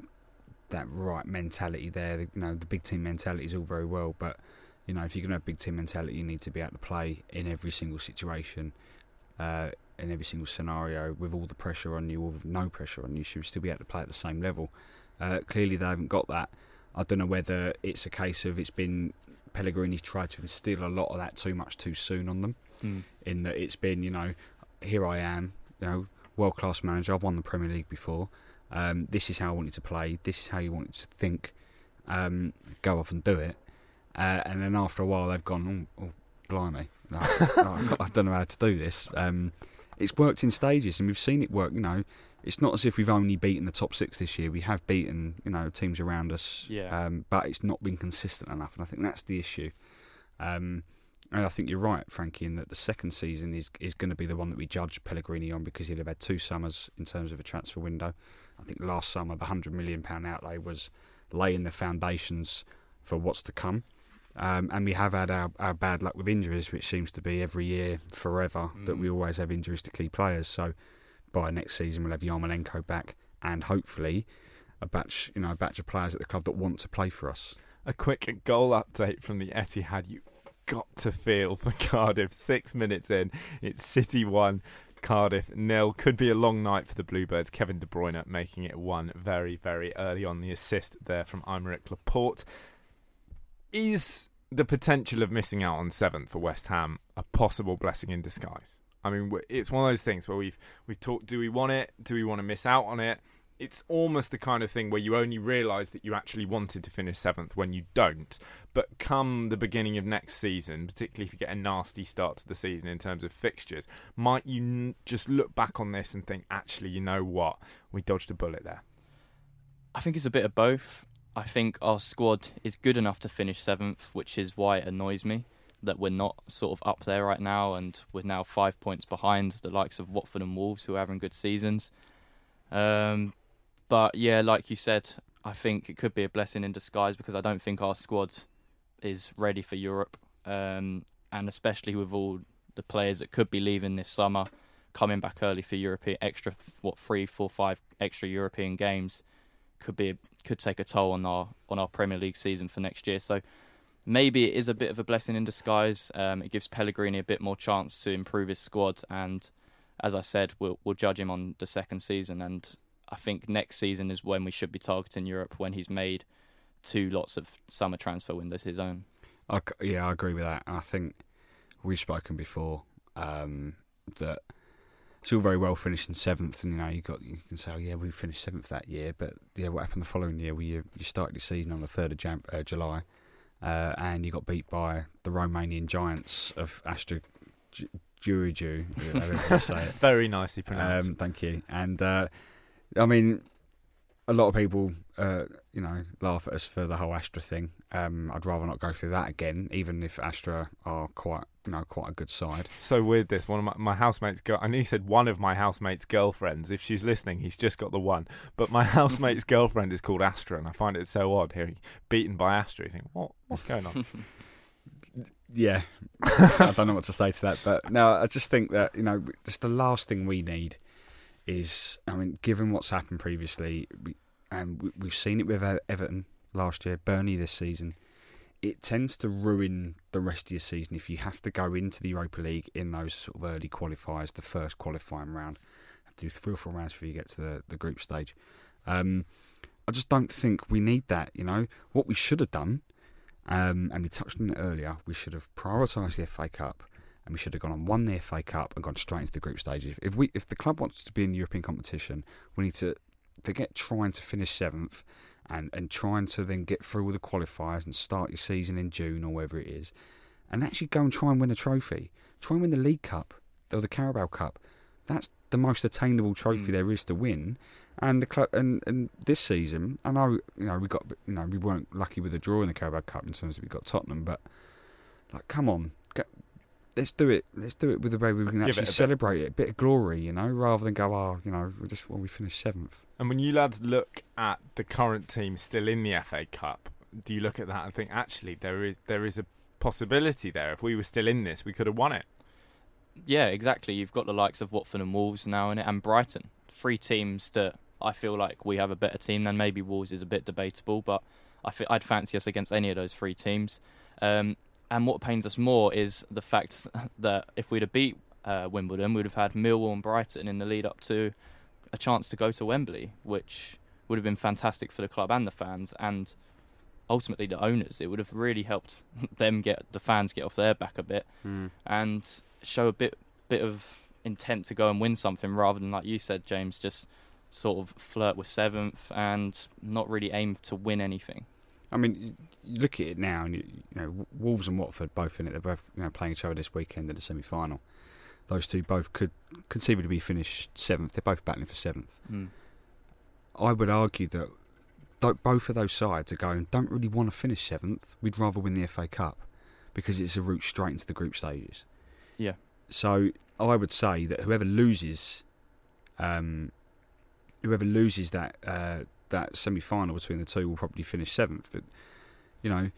that right mentality there. You know, the big team mentality is all very well, but you know, if you're going to have big team mentality, you need to be able to play in every single situation. Uh, in every single scenario, with all the pressure on you or with no pressure on you, should still be able to play at the same level. Uh, clearly, they haven't got that. I don't know whether it's a case of it's been Pellegrini's tried to instill a lot of that too much too soon on them. In that it's been, you know, here I am, you know, world class manager. I've won the Premier League before. Um, this is how I want you to play. This is how you want you to think. Um, go off and do it. Uh, and then after a while, they've gone, oh, oh blimey, no, no, I don't know how to do this. Um, it's worked in stages, and we've seen it work. You know, it's not as if we've only beaten the top six this year. We have beaten, you know, teams around us, Yeah. um, but it's not been consistent enough, and I think that's the issue. Um, and I think you're right, Frankie, in that the second season is is going to be the one that we judge Pellegrini on because he'll have had two summers in terms of a transfer window. I think last summer the hundred million pound outlay was laying the foundations for what's to come. Um, and we have had our, our bad luck with injuries, which seems to be every year forever that we always have injuries to key players. So by next season we'll have Yarmolenko back and hopefully a batch, you know, a batch of players at the club that want to play for us. A quick goal update from the Etihad. You got to feel for Cardiff. Six minutes in, it's City one, Cardiff nil. Could be a long night for the Bluebirds. Kevin De Bruyne making it one very, very early on the assist there from Aymeric Laporte. Is the potential of missing out on seventh for West Ham a possible blessing in disguise? I mean, it's one of those things where we've we've talked. Do we want it? Do we want to miss out on it? It's almost the kind of thing where you only realise that you actually wanted to finish seventh when you don't. But come the beginning of next season, particularly if you get a nasty start to the season in terms of fixtures, might you n- just look back on this and think, actually, you know what, we dodged a bullet there. I think it's a bit of both. I think our squad is good enough to finish seventh, which is why it annoys me that we're not sort of up there right now, and we're now five points behind the likes of Watford and Wolves, who are having good seasons. Um, but yeah, like you said, I think it could be a blessing in disguise because I don't think our squad is ready for Europe, um, and especially with all the players that could be leaving this summer, coming back early for European extra what three, four, five extra European games could be could take a toll on our on our Premier League season for next year. So maybe it is a bit of a blessing in disguise. Um, it gives Pellegrini a bit more chance to improve his squad, and as I said, we'll we'll judge him on the second season. And I think next season is when we should be targeting Europe when he's made two lots of summer transfer windows his own. I yeah, I agree with that. And I think we've spoken before um, that it's all very well finishing seventh, and you know you got you can say, oh, yeah, we finished seventh that year, but yeah, what happened the following year? We you, you started your season on the third of Jan- uh, July, uh, and you got beat by the Romanian giants of Astra Ju- Juriju, however you say it. Very nicely pronounced. Um, thank you. And uh, I mean, a lot of people, uh, you know, laugh at us for the whole Astra thing. Um, I'd rather not go through that again, even if Astra are quite, you know, quite a good side. so weird this. One of my, my housemates girl I know he said one of my housemates girlfriends. If she's listening he's just got the one. But my housemate's girlfriend is called Astra and I find it so odd hearing beaten by Astra. You think what what's going on? Yeah, I don't know what to say to that, but no, I just think that you know, just the last thing we need is, I mean, given what's happened previously, and we, we've seen it with Everton last year, Burnley this season. It tends to ruin the rest of your season if you have to go into the Europa League in those sort of early qualifiers, the first qualifying round. Have to do three or four rounds before you get to the, the group stage. Um, I just don't think we need that. You know what we should have done um, and we touched on it earlier. We should have prioritised the FA Cup, and we should have gone and won the FA Cup and gone straight into the group stages. If, if we, if the club wants to be in the European competition, we need to forget trying to finish seventh, and and trying to then get through all the qualifiers and start your season in June or whatever it is, and actually go and try and win a trophy. Try and win the League Cup or the Carabao Cup. That's the most attainable trophy Mm. there is to win. And the club, and, and this season, I know you know we got you know we weren't lucky with a draw in the Carabao Cup in terms of we got Tottenham, but like come on, let's do it. Let's do it with the way we can Give it a actually bit- celebrate it, a bit of glory, you know, rather than go, oh, you know, we just well we finished seventh. And when you lads look at the current team still in the FA Cup, do you look at that and think actually there is there is a possibility there? If we were still in this, we could have won it. Yeah, exactly. You've got the likes of Watford and Wolves now in it, and Brighton. Three teams that I feel like we have a better team than. Maybe Wolves is a bit debatable, but I f- I'd fancy us against any of those three teams. Um, and what pains us more is the fact that if we'd have beat uh, Wimbledon, we'd have had Millwall and Brighton in the lead up to a chance to go to Wembley, which would have been fantastic for the club and the fans, and ultimately the owners. It would have really helped them get the fans get off their back a bit and show a bit bit of intent to go and win something rather than like you said, James, just sort of flirt with seventh and not really aim to win anything. I mean, you, look at it now, and you, you know Wolves and Watford both in it. They're both you know playing each other this weekend in the semi-final. those two both could conceivably be finished seventh. They're both battling for seventh. Mm. I would argue that both of those sides are going, don't really want to finish seventh. We'd rather win the FA Cup because it's a route straight into the group stages. Yeah. So I would say that whoever loses, um, whoever loses that uh, that semi final between the two will probably finish seventh. But you know,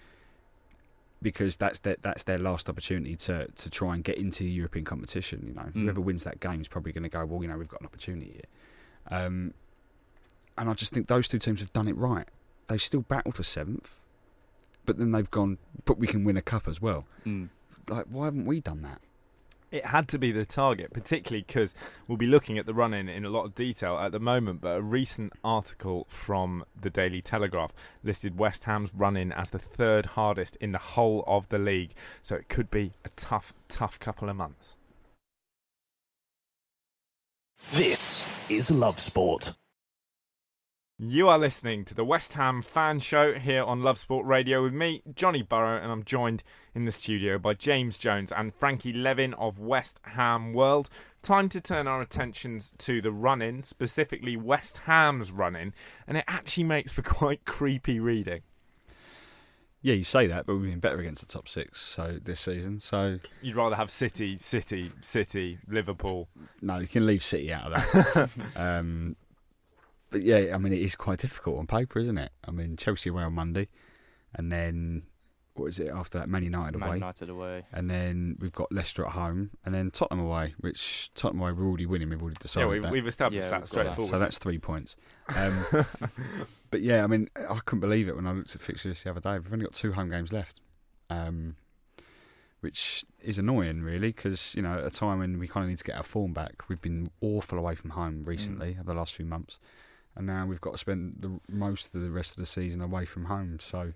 because that's their that's their last opportunity to to try and get into European competition. You know, Mm. whoever wins that game is probably going to go. Well, you know, we've got an opportunity here. Um, and I just think those two teams have done it right. They still battled for seventh, but then they've gone. But we can win a cup as well. Mm. Like, why haven't we done that? It had to be the target, particularly because we'll be looking at the run in in a lot of detail at the moment. But a recent article from the Daily Telegraph listed West Ham's run in as the third hardest in the whole of the league. So it could be a tough, tough couple of months. This is Love Sport. You are listening to the West Ham fan show here on Love Sport Radio with me, Johnny Burrow, and I'm joined in the studio by James Jones and Frankie Levin of West Ham World. Time to turn our attentions to the run in, specifically West Ham's run in, and it actually makes for quite creepy reading. Yeah, you say that, but we've been better against the top six so this season. So You'd rather have City, City, City, Liverpool. no, you can leave City out of that. um, but yeah, I mean, it is quite difficult on paper, isn't it? I mean, Chelsea away on Monday, and then what is it after that? Man United away. Man away, United away. and then we've got Leicester at home, and then Tottenham away. Which Tottenham away we're already winning. We've already Yeah, decided we've, that. we've established Yeah, that we've got that. straightforward. so that's three points. Um, but yeah, I mean, I couldn't believe it when I looked at fixtures the other day. We've only got two home games left, um, which is annoying, really, because you know at a time when we kind of need to get our form back, we've been awful away from home recently over the last few months, and now we've got to spend the most of the rest of the season away from home. So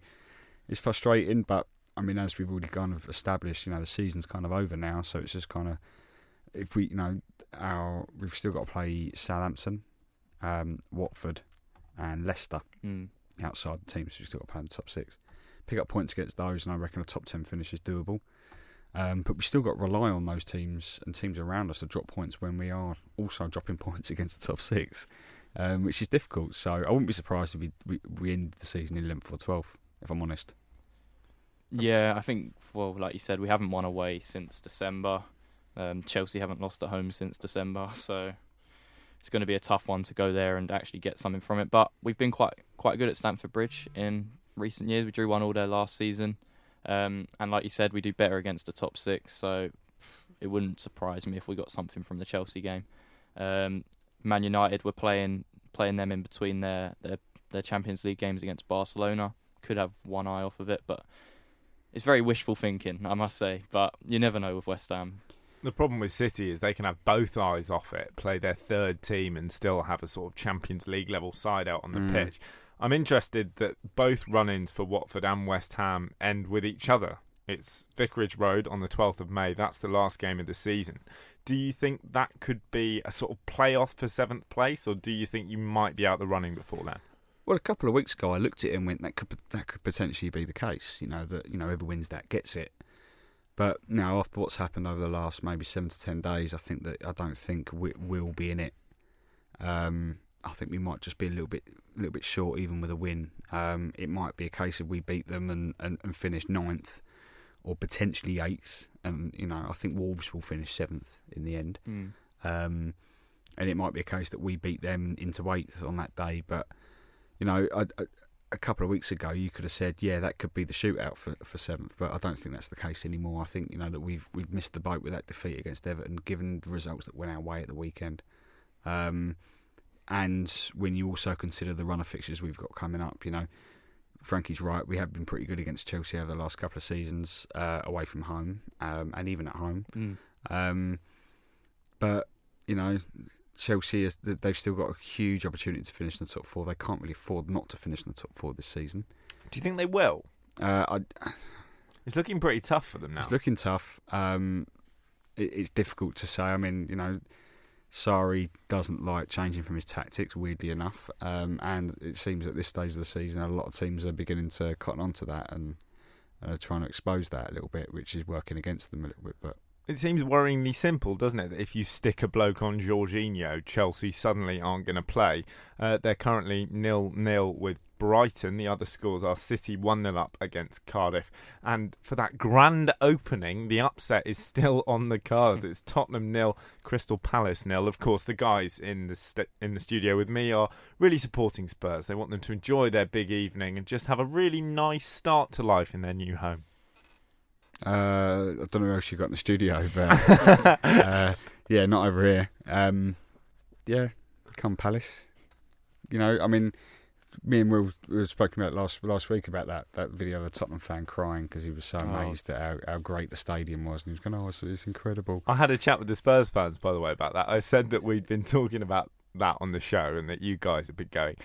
it's frustrating, but I mean, as we've already kind of established, you know, the season's kind of over now, so it's just kind of if we, you know, our we've still got to play Southampton, um, Watford, and Leicester Mm. outside the teams. We've still got to play in the top six. Pick up points against those, and I reckon a top ten finish is doable. Um, but we still got to rely on those teams and teams around us to drop points when we are also dropping points against the top six, um, which is difficult. So I wouldn't be surprised if we we, we the season in 11th or 12th, if I'm honest. Yeah, I think, well, like you said, we haven't won away since December. Um, Chelsea haven't lost at home since December, so it's going to be a tough one to go there and actually get something from it. But we've been quite quite good at Stamford Bridge in recent years. We drew one all there last season, um, and like you said, we do better against the top six. So it wouldn't surprise me if we got something from the Chelsea game. Um, Man United were playing playing them in between their, their their Champions League games against Barcelona. Could have one eye off of it, but it's very wishful thinking, I must say. But you never know with West Ham. The problem with City is they can have both eyes off it, play their third team, and still have a sort of Champions League level side out on the Mm. pitch. I'm interested that both run ins for Watford and West Ham end with each other. It's Vicarage Road on the 12th of May. That's the last game of the season. Do you think that could be a sort of playoff for seventh place, or do you think you might be out the running before then? Well, a couple of weeks ago, I looked at it and went, "That could that could potentially be the case." You know that you know whoever wins that gets it. But now, after what's happened over the last maybe seven to ten days, I think that I don't think we will be in it. Um, I think we might just be a little bit, a little bit short, even with a win. Um, it might be a case of we beat them and, and, and finish ninth, or potentially eighth. And you know, I think Wolves will finish seventh in the end. Mm. Um, and it might be a case that we beat them into eighth on that day. But you know, I, I, a couple of weeks ago, you could have said, yeah, that could be the shootout for, for seventh. But I don't think that's the case anymore. I think you know that we've we've missed the boat with that defeat against Everton, given the results that went our way at the weekend. Um, and when you also consider the run of fixtures we've got coming up, you know, Frankie's right. We have been pretty good against Chelsea over the last couple of seasons, uh, away from home, um, and even at home. Mm. Um, but you know, Chelsea is, they've still got a huge opportunity to finish in the top four. They can't really afford not to finish in the top four this season. Do you think they will? Uh, I, It's looking pretty tough for them now. it's looking tough. Um, it, it's difficult to say. I mean, you know, Sarri doesn't like changing from his tactics, weirdly enough. Um, and it seems at this stage of the season, a lot of teams are beginning to cotton onto that and uh, trying to expose that a little bit, which is working against them a little bit. But it seems worryingly simple, doesn't it? That if you stick a bloke on Jorginho, Chelsea suddenly aren't going to play. Uh, they're currently nil nil with Brighton. The other scores are City 1 0 up against Cardiff. And for that grand opening, the upset is still on the cards. It's Tottenham nil, Crystal Palace nil. Of course, the guys in the st- in the studio with me are really supporting Spurs. They want them to enjoy their big evening and just have a really nice start to life in their new home. Uh, I don't know who else you got in the studio, but uh, yeah, not over here. Um, yeah, come Palace. You know, I mean, me and Will we were speaking about last last week about that that video of a Tottenham fan crying because he was so Oh. amazed at how, how great the stadium was, and he was going, "Oh, it's, it's incredible." I had a chat with the Spurs fans, by the way, about that. I said that we'd been talking about that on the show and that you guys had been going,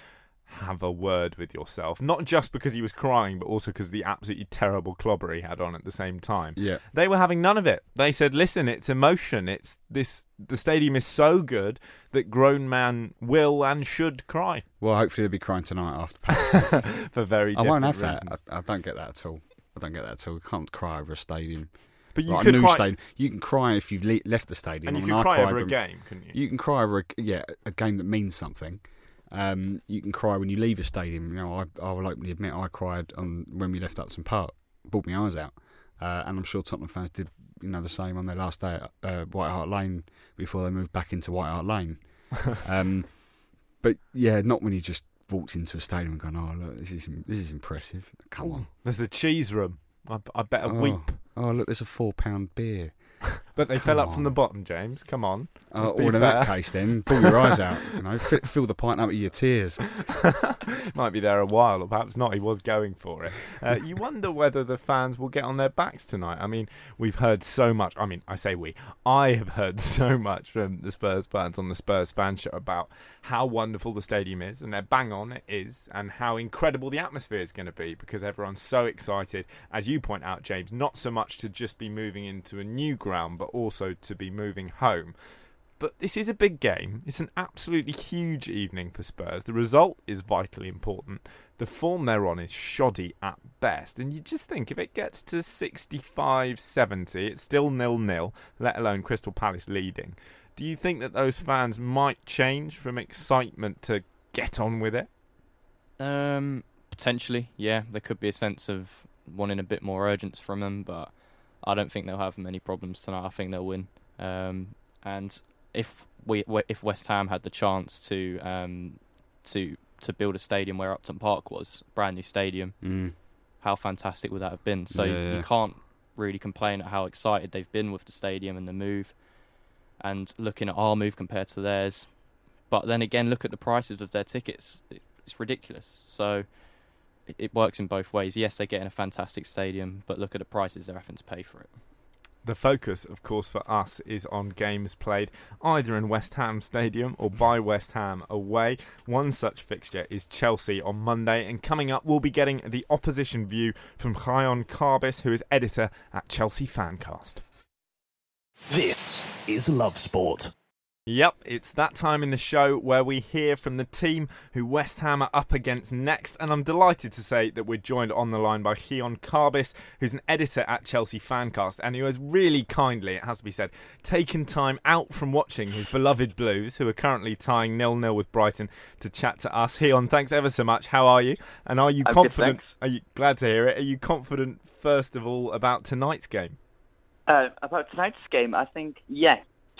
have a word with yourself. Not just because he was crying, but also because of the absolutely terrible clobber he had on at the same time. Yeah, They were having none of it. They said, listen, it's emotion. It's this. The stadium is so good that grown man will and should cry well, hopefully they'll be crying tonight after. For very I different won't have reasons. that. I, I don't get that at all. I don't get that at all. You can't cry over a stadium. But you Like could cry, stadium. You can cry if you've le- left the stadium. and you I mean, I cry cry over a game, couldn't you? You can cry over a, yeah a game that means something. Um, you can cry when you leave a stadium. You know, I, I will openly admit I cried on when we left Upton Park. Bawled my eyes out, uh, and I'm sure Tottenham fans did you know the same on their last day at uh, White Hart Lane before they moved back into White Hart Lane. um, but yeah, not when you just walked into a stadium and gone, oh look, this is this is impressive. Come on. There's a cheese room. I, I better Oh. weep. Oh look, there's a four pound beer. But they fell up from the bottom, James. Come on. Uh, or in that case, then pull your eyes out. You know, fill, fill the pint up with your tears. Might be there a while, or perhaps not. He was going for it. Uh, you wonder whether the fans will get on their backs tonight. I mean, we've heard so much. I mean, I say we. I have heard so much from the Spurs fans on the Spurs fan show about how wonderful the stadium is, and they're bang on it is, and how incredible the atmosphere is going to be because everyone's so excited. As you point out, James, not so much to just be moving into a new ground, but also to be moving home. But this is a big game. It's an absolutely huge evening for Spurs. The result is vitally important. The form they're on is shoddy at best. And you just think if it gets to 65 70, it's still nil nil, let alone Crystal Palace leading. Do you think that those fans might change from excitement to get on with it? Um, potentially, yeah. There could be a sense of wanting a bit more urgency from them, but I don't think they'll have many problems tonight. I think they'll win. Um, and if we if West Ham had the chance to um, to to build a stadium where Upton Park was, brand new stadium, Mm. how fantastic would that have been? So Yeah, yeah. you can't really complain at how excited they've been with the stadium and the move, and looking at our move compared to theirs. But then again, look at the prices of their tickets; it's ridiculous. So it, it works in both ways. Yes, they're getting a fantastic stadium, but look at the prices they're having to pay for it. The focus, of course, for us is on games played either in West Ham Stadium or by West Ham away. One such fixture is Chelsea on Monday, and coming up, we'll be getting the opposition view from Keon Carbis, who is editor at Chelsea Fancast. This is Love Sport. Yep, it's that time in the show where we hear from the team who West Ham are up against next, and I'm delighted to say that we're joined on the line by Keon Carbis, who's an editor at Chelsea Fancast, and who has really kindly, it has to be said, taken time out from watching his beloved Blues, who are currently tying nil-nil with Brighton, to chat to us. Keon, thanks ever so much. How are you? And are you I'm confident? thanks. are you glad to hear it? Are you confident first of all about tonight's game? Uh, about tonight's game, I think yes,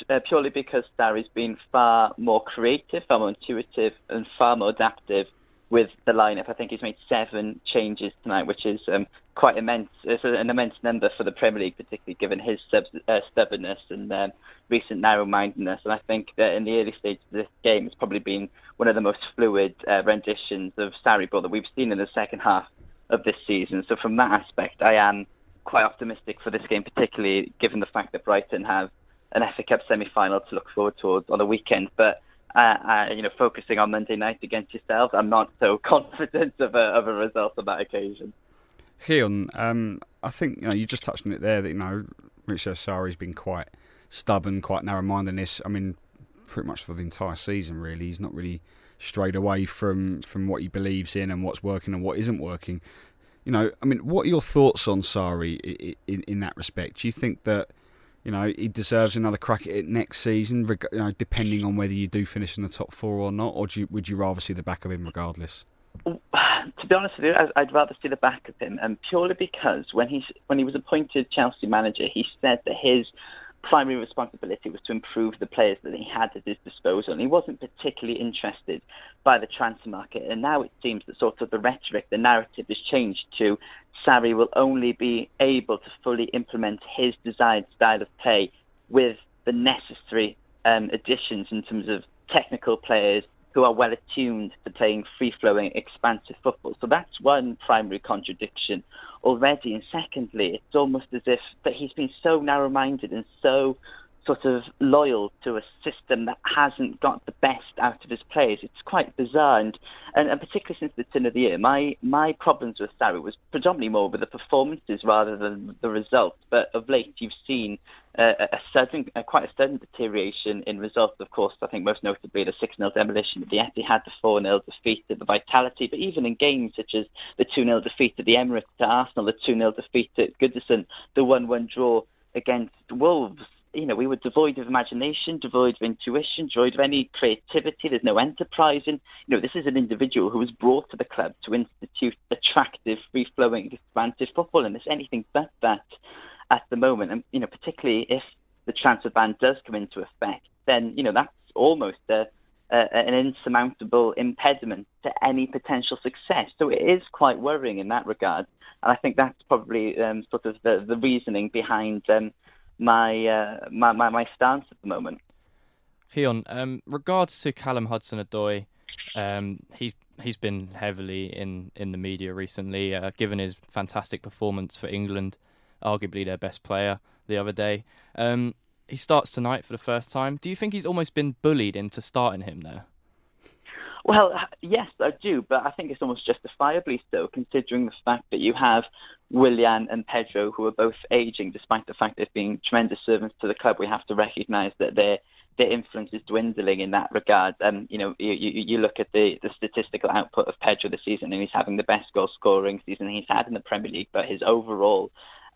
uh, purely because Sarri's been far more creative, far more intuitive, and far more adaptive with the lineup. I think he's made seven changes tonight, which is um, quite immense. It's an immense number for the Premier League, particularly given his sub- uh, stubbornness and um, recent narrow-mindedness. And I think that in the early stages of this game, it's probably been one of the most fluid uh, renditions of Sarri ball that we've seen in the second half of this season. So from that aspect, I am quite optimistic for this game, particularly given the fact that Brighton have an FA Cup semi-final to look forward towards on the weekend. But uh, uh, you know, focusing on Monday night against yourselves, I'm not so confident of a of a result on that occasion. Keon, um, I think you know you just touched on it there. That you know, Richard Sarri's been quite stubborn, quite narrow-minded. in This, I mean, pretty much for the entire season. Really, he's not really strayed away from from what he believes in and what's working and what isn't working. You know, I mean, what are your thoughts on Sarri i- i- in in that respect? Do you think that you know, he deserves another crack at it next season, you know, depending on whether you do finish in the top four or not, or you, would you rather see the back of him regardless? To be honest with you, I'd rather see the back of him, and purely because when he when he was appointed Chelsea manager, he said that his primary responsibility was to improve the players that he had at his disposal. And he wasn't particularly interested by the transfer market. And now it seems that sort of the rhetoric, the narrative has changed to Sarri will only be able to fully implement his desired style of play with the necessary um, additions in terms of technical players who are well attuned to playing free flowing, expansive football. So that's one primary contradiction already. And secondly, it's almost as if that he's been so narrow minded and so sort of loyal to a system that hasn't got the best out of his players. It's quite bizarre, and, and, and particularly since the turn of the year, my my problems with Sarri was predominantly more with the performances rather than the results. But of late, you've seen uh, a sudden, quite a sudden deterioration in results. Of course, I think most notably the six 0 demolition of the Etihad, the four 0 defeat at the Vitality, but even in games such as the two 0 defeat at the Emirates to Arsenal, the two 0 defeat at Goodison, the one one draw against Wolves you know, we were devoid of imagination, devoid of intuition, devoid of any creativity. There's no enterprise. And, you know, this is an individual who was brought to the club to institute attractive, free flowing, expansive football. And there's anything but that at the moment. And, you know, particularly if the transfer ban does come into effect, then, you know, that's almost a, a, an insurmountable impediment to any potential success. So it is quite worrying in that regard. And I think that's probably um, sort of the, the reasoning behind. Um, my, uh, my, my my stance at the moment. Keon, um, regards to Callum Hudson-Odoi, um, he's he's been heavily in, in the media recently, uh, given his fantastic performance for England, arguably their best player the other day. Um, he starts tonight for the first time. Do you think he's almost been bullied into starting him there? Well, yes, I do, but I think it's almost justifiably so, considering the fact that you have Willian and Pedro, who are both aging, despite the fact they've been tremendous servants to the club. We have to recognise that their their influence is dwindling in that regard. Um, you know, you, you, you look at the, the statistical output of Pedro this season, and he's having the best goal scoring season he's had in the Premier League, but his overall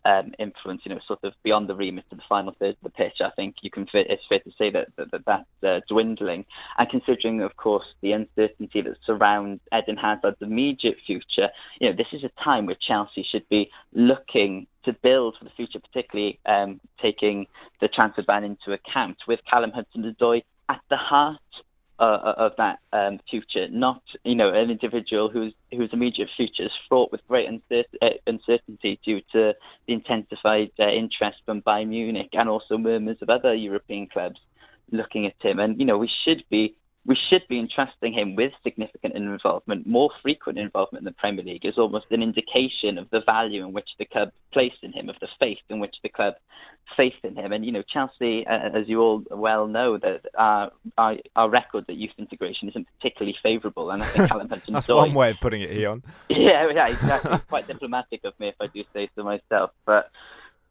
um, influence, you know, sort of beyond the remit of the final third of the pitch. I think you can fit, it's fair to say that, that, that that's uh, dwindling. And considering, of course, the uncertainty that surrounds Eden Hazard's immediate future, you know, this is a time where Chelsea should be looking to build for the future, particularly um, taking the transfer ban into account with Callum Hudson-Odoi at the heart uh, of that um, future, not you know an individual whose whose immediate future is fraught with great uh, uncertainty due to the intensified uh, interest from Bayern Munich and also murmurs of other European clubs looking at him. And you know we should be we should be entrusting him with significant involvement, more frequent involvement in the Premier League, is almost an indication of the value in which the club placed in him, of the faith in which the club faith in him. And you know, Chelsea, uh, as you all well know, that our, our, our record at youth integration isn't particularly favourable. And I think Callum Hudson That's one way of putting it, Keon. Yeah, yeah, exactly. it's quite diplomatic of me if I do say so myself, but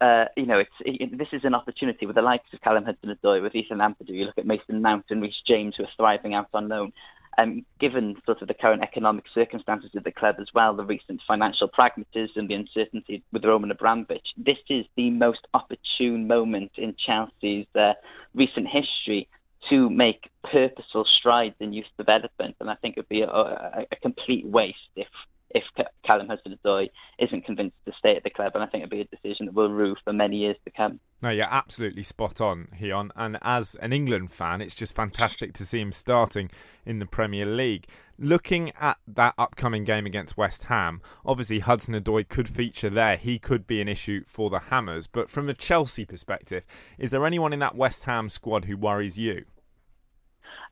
uh, you know, it's it, this is an opportunity with the likes of Callum Hudson-Odoi, with Ethan Ampadu. You look at Mason Mount and Reece James, who are thriving out on loan. Um, given sort of the current economic circumstances of the club as well, the recent financial pragmatism, the uncertainty with Roman Abramovich, this is the most opportune moment in Chelsea's uh, recent history to make purposeful strides in youth development. And I think it would be a, a, a complete waste if if Callum Hudson-Odoi isn't convinced to stay at the club, and I think it'll be a decision that will rue for many years to come. No, you're absolutely spot on, Keon. And as an England fan, it's just fantastic to see him starting in the Premier League. Looking at that upcoming game against West Ham, obviously Hudson-Odoi could feature there. He could be an issue for the Hammers. But from the Chelsea perspective, is there anyone in that West Ham squad who worries you?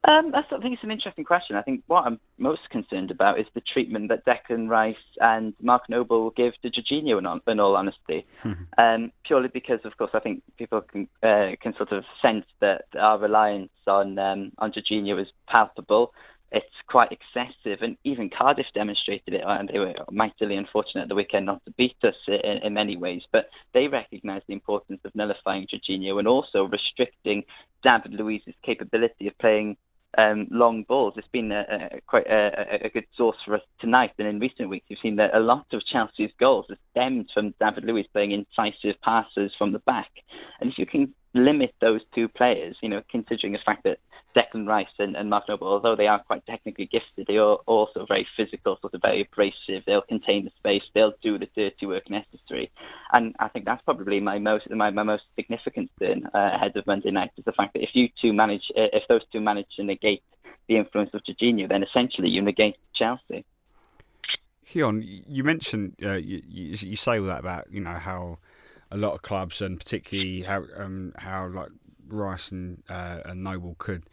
Um, I think it's an interesting question. I think what I'm most concerned about is the treatment that Declan Rice and Mark Noble will give to Jorginho. In, all, in all honesty, um, purely because, of course, I think people can uh, can sort of sense that our reliance on um, on Jorginho is palpable. It's quite excessive, and even Cardiff demonstrated it, and they were mightily unfortunate at the weekend not to beat us in, in many ways. But they recognised the importance of nullifying Jorginho and also restricting David Luiz's capability of playing um, long balls. It's been a, a quite a, a, good source for us tonight. And in recent weeks, we've seen that a lot of Chelsea's goals have stemmed from David Luiz playing incisive passes from the back. And if you can limit those two players, you know, considering the fact that Declan Rice and, and Mark Noble, although they are quite technically gifted, they are also very physical, sort of very abrasive. They'll contain the space. They'll do the dirty work necessary. And I think that's probably my most my, my most significant concern uh, ahead of Monday night is the fact that if you two manage, uh, if those two manage to negate the influence of Jorginho, then essentially you negate Chelsea. Keon, you mentioned uh, you, you, you say all that about you know how a lot of clubs and particularly how um, how like Rice and, uh, and Noble could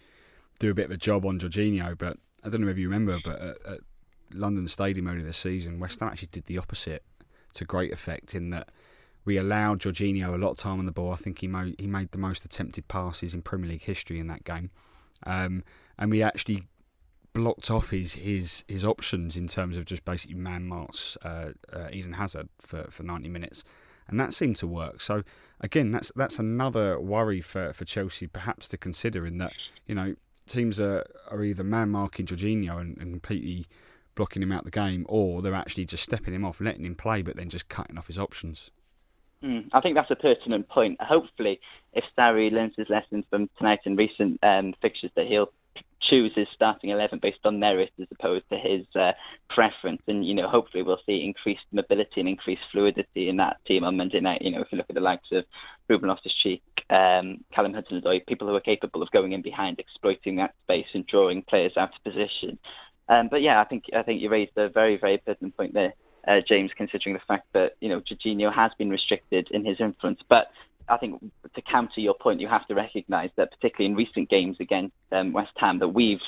do a bit of a job on Jorginho, but I don't know if you remember, but at, at London Stadium earlier this season, West Ham actually did the opposite to great effect in that we allowed Jorginho a lot of time on the ball. I think he made he made the most attempted passes in Premier League history in that game, um, and we actually blocked off his his his options in terms of just basically man marks uh, uh, Eden Hazard for, for ninety minutes, and that seemed to work. So again, that's that's another worry for, for Chelsea perhaps to consider in that you know teams are, are either man marking Jorginho and, and completely blocking him out of the game, or they're actually just stepping him off, letting him play, but then just cutting off his options. Mm, I think that's a pertinent point. Hopefully, if Sarri learns his lessons from tonight and recent um, fixtures, that he'll choose his starting eleven based on merit as opposed to his uh, preference. And you know, hopefully, we'll see increased mobility and increased fluidity in that team on Monday night. You know, if you look at the likes of Ruben Loftus-Cheek, um, Callum Hudson-Odoi, people who are capable of going in behind, exploiting that space and drawing players out of position. Um, but yeah, I think I think you raised a very very pertinent point there, uh, James. Considering the fact that you know Jorginho has been restricted in his influence, but I think to counter your point, you have to recognise that particularly in recent games against um, West Ham, that we've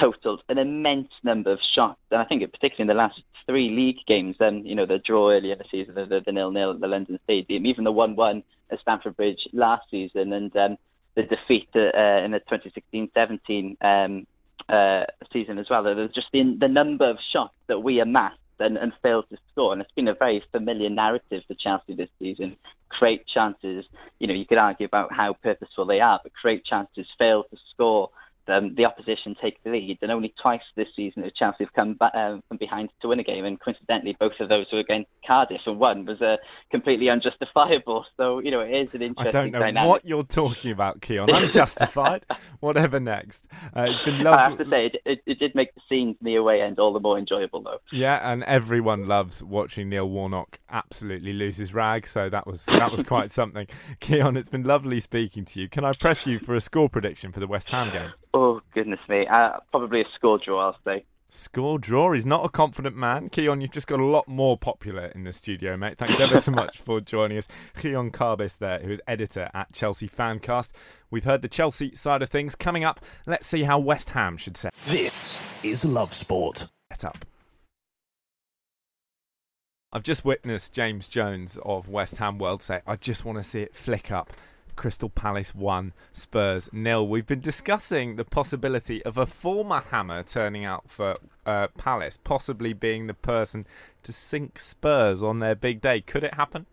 totaled an immense number of shots, and I think particularly in the last three league games, then you know the draw earlier in the season, the, the, the nil-nil at the London Stadium, even the one-one at Stamford Bridge last season, and um, the defeat uh, in the 2016-17 um, uh, season as well. There's just the, the number of shots that we amassed and, and failed to score, and it's been a very familiar narrative for Chelsea this season. Create chances, you know, you could argue about how purposeful they are, but create chances, fail to score, um, the opposition take the lead, and only twice this season has Chelsea have come back, um, from behind to win a game, and coincidentally, both of those were against Cardiff, and one was uh, completely unjustifiable. So you know, it is an interesting. I don't know dynamic. what you're talking about, Keon. Unjustified. Whatever next. Uh, it's been lovely. I have to say, it, it, it, did make the scenes the away end all the more enjoyable, though. Yeah, and everyone loves watching Neil Warnock absolutely lose his rag. So that was that was quite something. Keon, it's been lovely speaking to you. Can I press you for a score prediction for the West Ham game? Oh goodness me! Uh, probably a score draw, I'll say. Score draw. He's not a confident man. Keon, you've just got a lot more popular in the studio, mate. Thanks ever so much for joining us. Keon Carbis there, who is editor at Chelsea Fancast. We've heard the Chelsea side of things. Coming up, let's see how West Ham should set. This is Love Sport. Set up. I've just witnessed James Jones of West Ham World say, I just want to see it flick up. Crystal Palace 1, Spurs nil. We've been discussing the possibility of a former Hammer turning out for uh, Palace, possibly being the person to sink Spurs on their big day. Could it happen?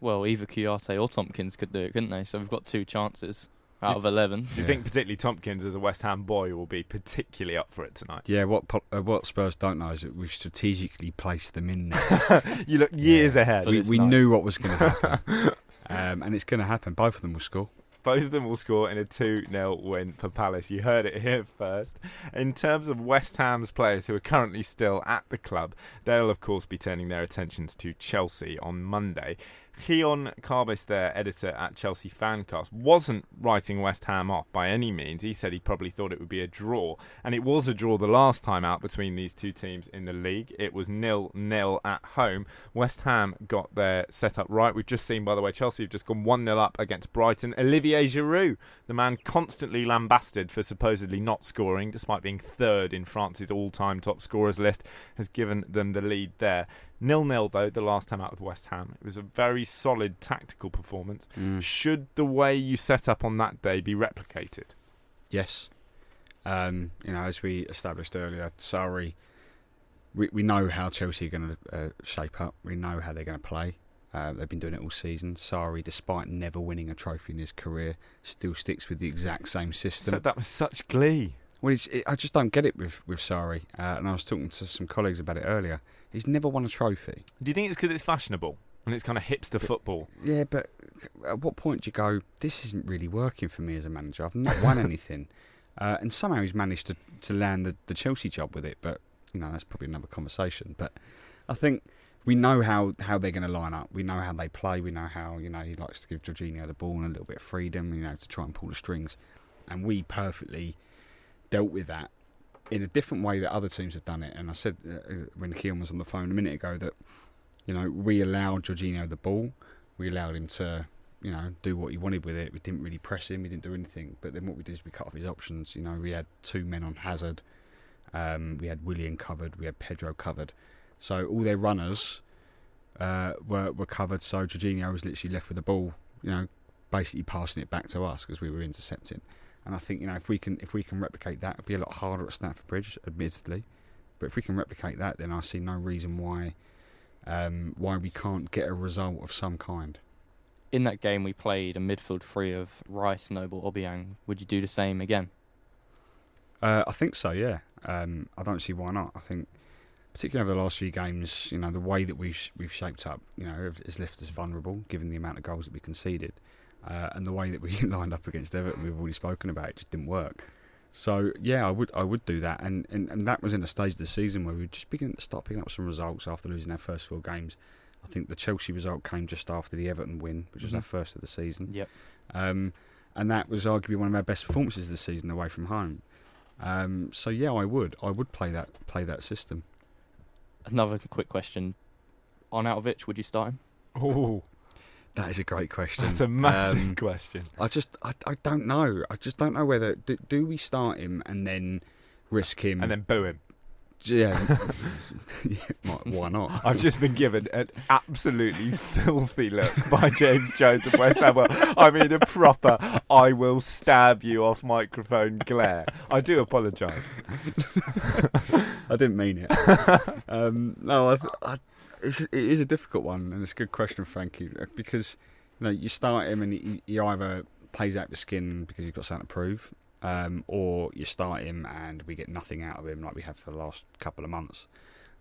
Well, either Kouyaté or Tomkins could do it, couldn't they? So we've got two chances out of 11. Do you yeah. think particularly Tomkins as a West Ham boy will be particularly up for it tonight? Yeah, what uh, what Spurs don't know is that we've strategically placed them in there. you look years yeah. ahead. We, we knew what was going to happen. Um, and it's going to happen. Both of them will score. Both of them will score in a 2 0 win for Palace. You heard it here first. In terms of West Ham's players who are currently still at the club, they'll, of course, be turning their attentions to Chelsea on Monday. Keon Carbis, their editor at Chelsea Fancast, wasn't writing West Ham off by any means. He said he probably thought it would be a draw, and it was a draw the last time out between these two teams in the league. It was nil nil at home. West Ham got their setup right. We've just seen, by the way, Chelsea have just gone one 0 up against Brighton. Olivier Giroud, the man constantly lambasted for supposedly not scoring, despite being third in France's all-time top scorers list, has given them the lead there. Nil nil though the last time out with West Ham. It was a very solid tactical performance. Mm. Should the way you set up on that day be replicated? Yes. Um, you know, as we established earlier, sorry, we we know how Chelsea are going to uh, shape up. We know how they're going to play. Uh, they've been doing it all season. Sarri, despite never winning a trophy in his career, still sticks with the exact same system. So that was such glee. Well, it's, it, I just don't get it with with Sarri, uh, and I was talking to some colleagues about it earlier. He's never won a trophy. Do you think it's because it's fashionable and it's kind of hipster football? Yeah, but at what point do you go? This isn't really working for me as a manager. I've not won anything, uh, and somehow he's managed to to land the, the Chelsea job with it. But you know that's probably another conversation. But I think we know how, how they're going to line up. We know how they play. We know how you know he likes to give Jorginho the ball and a little bit of freedom, you know, to try and pull the strings. And we perfectly dealt with that in a different way that other teams have done it. And I said uh, uh when Keon was on the phone a minute ago that you know we allowed Jorginho the ball, we allowed him to you know do what he wanted with it. We didn't really press him. We didn't do anything. But then what we did is we cut off his options. You know, we had two men on Hazard. Um, we had Willian covered. We had Pedro covered. So all their runners uh, were were covered. So Jorginho was literally left with the ball. You know, basically passing it back to us because we were intercepting. And I think you know if we can if we can replicate that, it'll be a lot harder at Stamford Bridge, admittedly. But if we can replicate that, then I see no reason why um, why we can't get a result of some kind. In that game, we played a midfield three of Rice, Noble, Obiang. Would you do the same again? Uh, I think so. Yeah. Um, I don't see why not. I think, particularly over the last few games, you know, the way that we've we've shaped up, you know, has left us vulnerable given the amount of goals that we conceded. Uh, and the way that we lined up against Everton, we've already spoken about, it just didn't work. So yeah, I would I would do that, and, and, and that was in a stage of the season where we were just beginning to start picking up some results after losing our first four games. I think the Chelsea result came just after the Everton win, which was mm-hmm. our first of the season. Yep. Um, and that was arguably one of our best performances of the season away from home. Um, so yeah, I would I would play that play that system. Another quick question: Arnautovic, would you start him? Oh, that is a great question. That's a massive um, question. I just, I, I don't know. I just don't know whether do, do we start him and then risk him and then boo him. Yeah, yeah why not? I've just been given an absolutely filthy look by James Jones of West Ham. I mean, a proper "I will stab you" off microphone glare. I do apologise. I didn't mean it. Um, no, I, I it's, it is a difficult one, and it's a good question, Frankie, uh, because you know you start him and he, he either plays out the skin because he's got something to prove, um, or you start him and we get nothing out of him like we have for the last couple of months,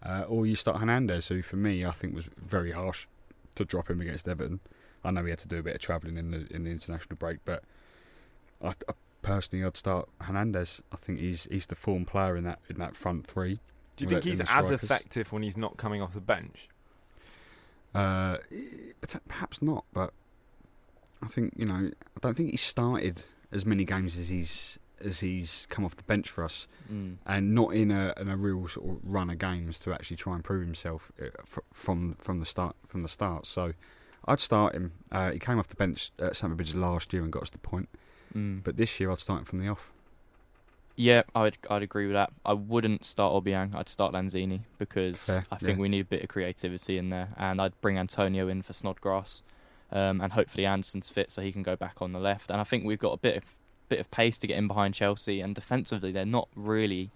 uh, or you start Hernandez, who for me I think was very harsh to drop him against Everton. I know he had to do a bit of travelling in the in the international break, but I, I personally I'd start Hernandez. I think he's he's the form player in that in that front three. Do you think he's as effective when he's not coming off the bench? Uh, perhaps not, but I think you know I don't think he started as many games as he's as he's come off the bench for us, mm. and not in a in a real sort of run of games to actually try and prove himself uh, from from the start from the start. So I'd start him. Uh, he came off the bench at Stamford Bridge last year and got us the point, mm. but this year I'd start him from the off. Yeah, I'd I'd agree with that. I wouldn't start Obiang. I'd start Lanzini because Fair, I think yeah. we need a bit of creativity in there, and I'd bring Antonio in for Snodgrass, um, and hopefully Anderson's fit so he can go back on the left. And I think we've got a bit of bit of pace to get in behind Chelsea, and defensively they're not really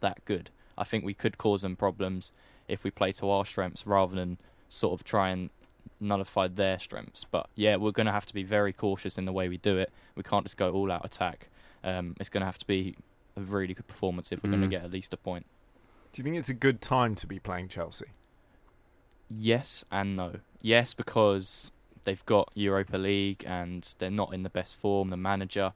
that good. I think we could cause them problems if we play to our strengths rather than sort of try and nullify their strengths. But yeah, we're going to have to be very cautious in the way we do it. We can't just go all out attack. Um, it's going to have to be a really good performance if we're mm. going to get at least a point. Do you think it's a good time to be playing Chelsea? Yes and no. Yes, because they've got Europa League and they're not in the best form. The manager,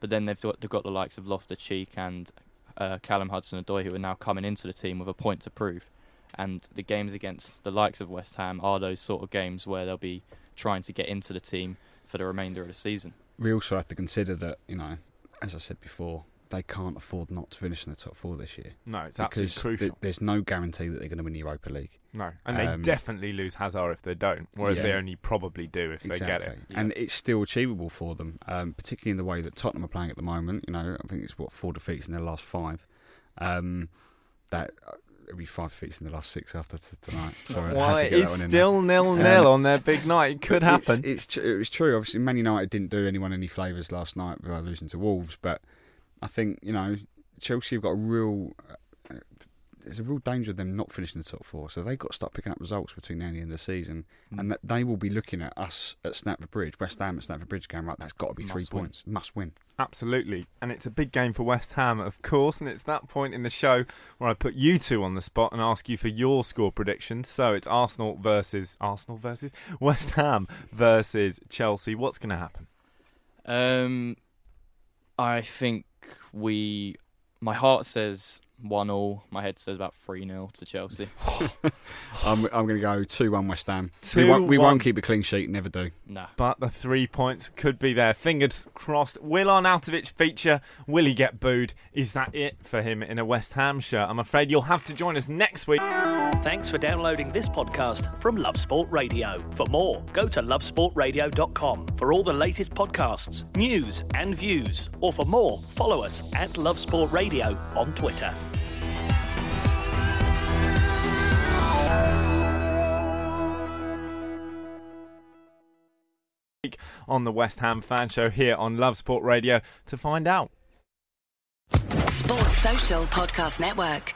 but then they've got, they've got the likes of Loftus Cheek and uh, Callum Hudson-Odoi who are now coming into the team with a point to prove. And the games against the likes of West Ham are those sort of games where they'll be trying to get into the team for the remainder of the season. We also have to consider that you know, as I said before, they can't afford not to finish in the top four this year. No, it's absolutely crucial. Th- there's no guarantee that they're going to win the Europa League. No, and um, they definitely lose Hazard if they don't, whereas yeah, they only probably do if exactly. they get it. And it's still achievable for them, um, particularly in the way that Tottenham are playing at the moment. You know, I think it's what four defeats in their last five. Um, that uh, it'll be five defeats in the last six after t- tonight. So well, it is still nil nil um, on their big night. It could happen. It's, it's, it's true. Obviously, Man United didn't do anyone any favours last night by losing to Wolves, but I think you know Chelsea have got a real, uh, there's a real danger of them not finishing the top four. So they've got to start picking up results between now and the end of the season, Mm. and that they will be looking at us at Stamford Bridge, West Ham at Stamford Bridge, going right. That's got to be three win. points, must win. Absolutely. And it's a big game for West Ham, of course. And it's that point in the show where I put you two on the spot and ask you for your score predictions. So it's Arsenal versus Arsenal versus West Ham versus Chelsea. What's going to happen? Um, I think we. My heart says one all. My head says about three 0 to Chelsea. I'm, I'm going to go two one West Ham. Two, we won't, we won't keep a clean sheet, never do. nah. But the three points could be there. Fingers crossed. Will Arnautovic feature? Will he get booed? Is that it for him in a West Ham shirt? I'm afraid you'll have to join us next week. Thanks for downloading this podcast from Love Sport Radio. For more, go to lovesportradio.com for all the latest podcasts, news, and views. Or for more, follow us at Love Sport Radio on Twitter. On the West Ham fan show here on Love Sport Radio to find out. Sports Social Podcast Network.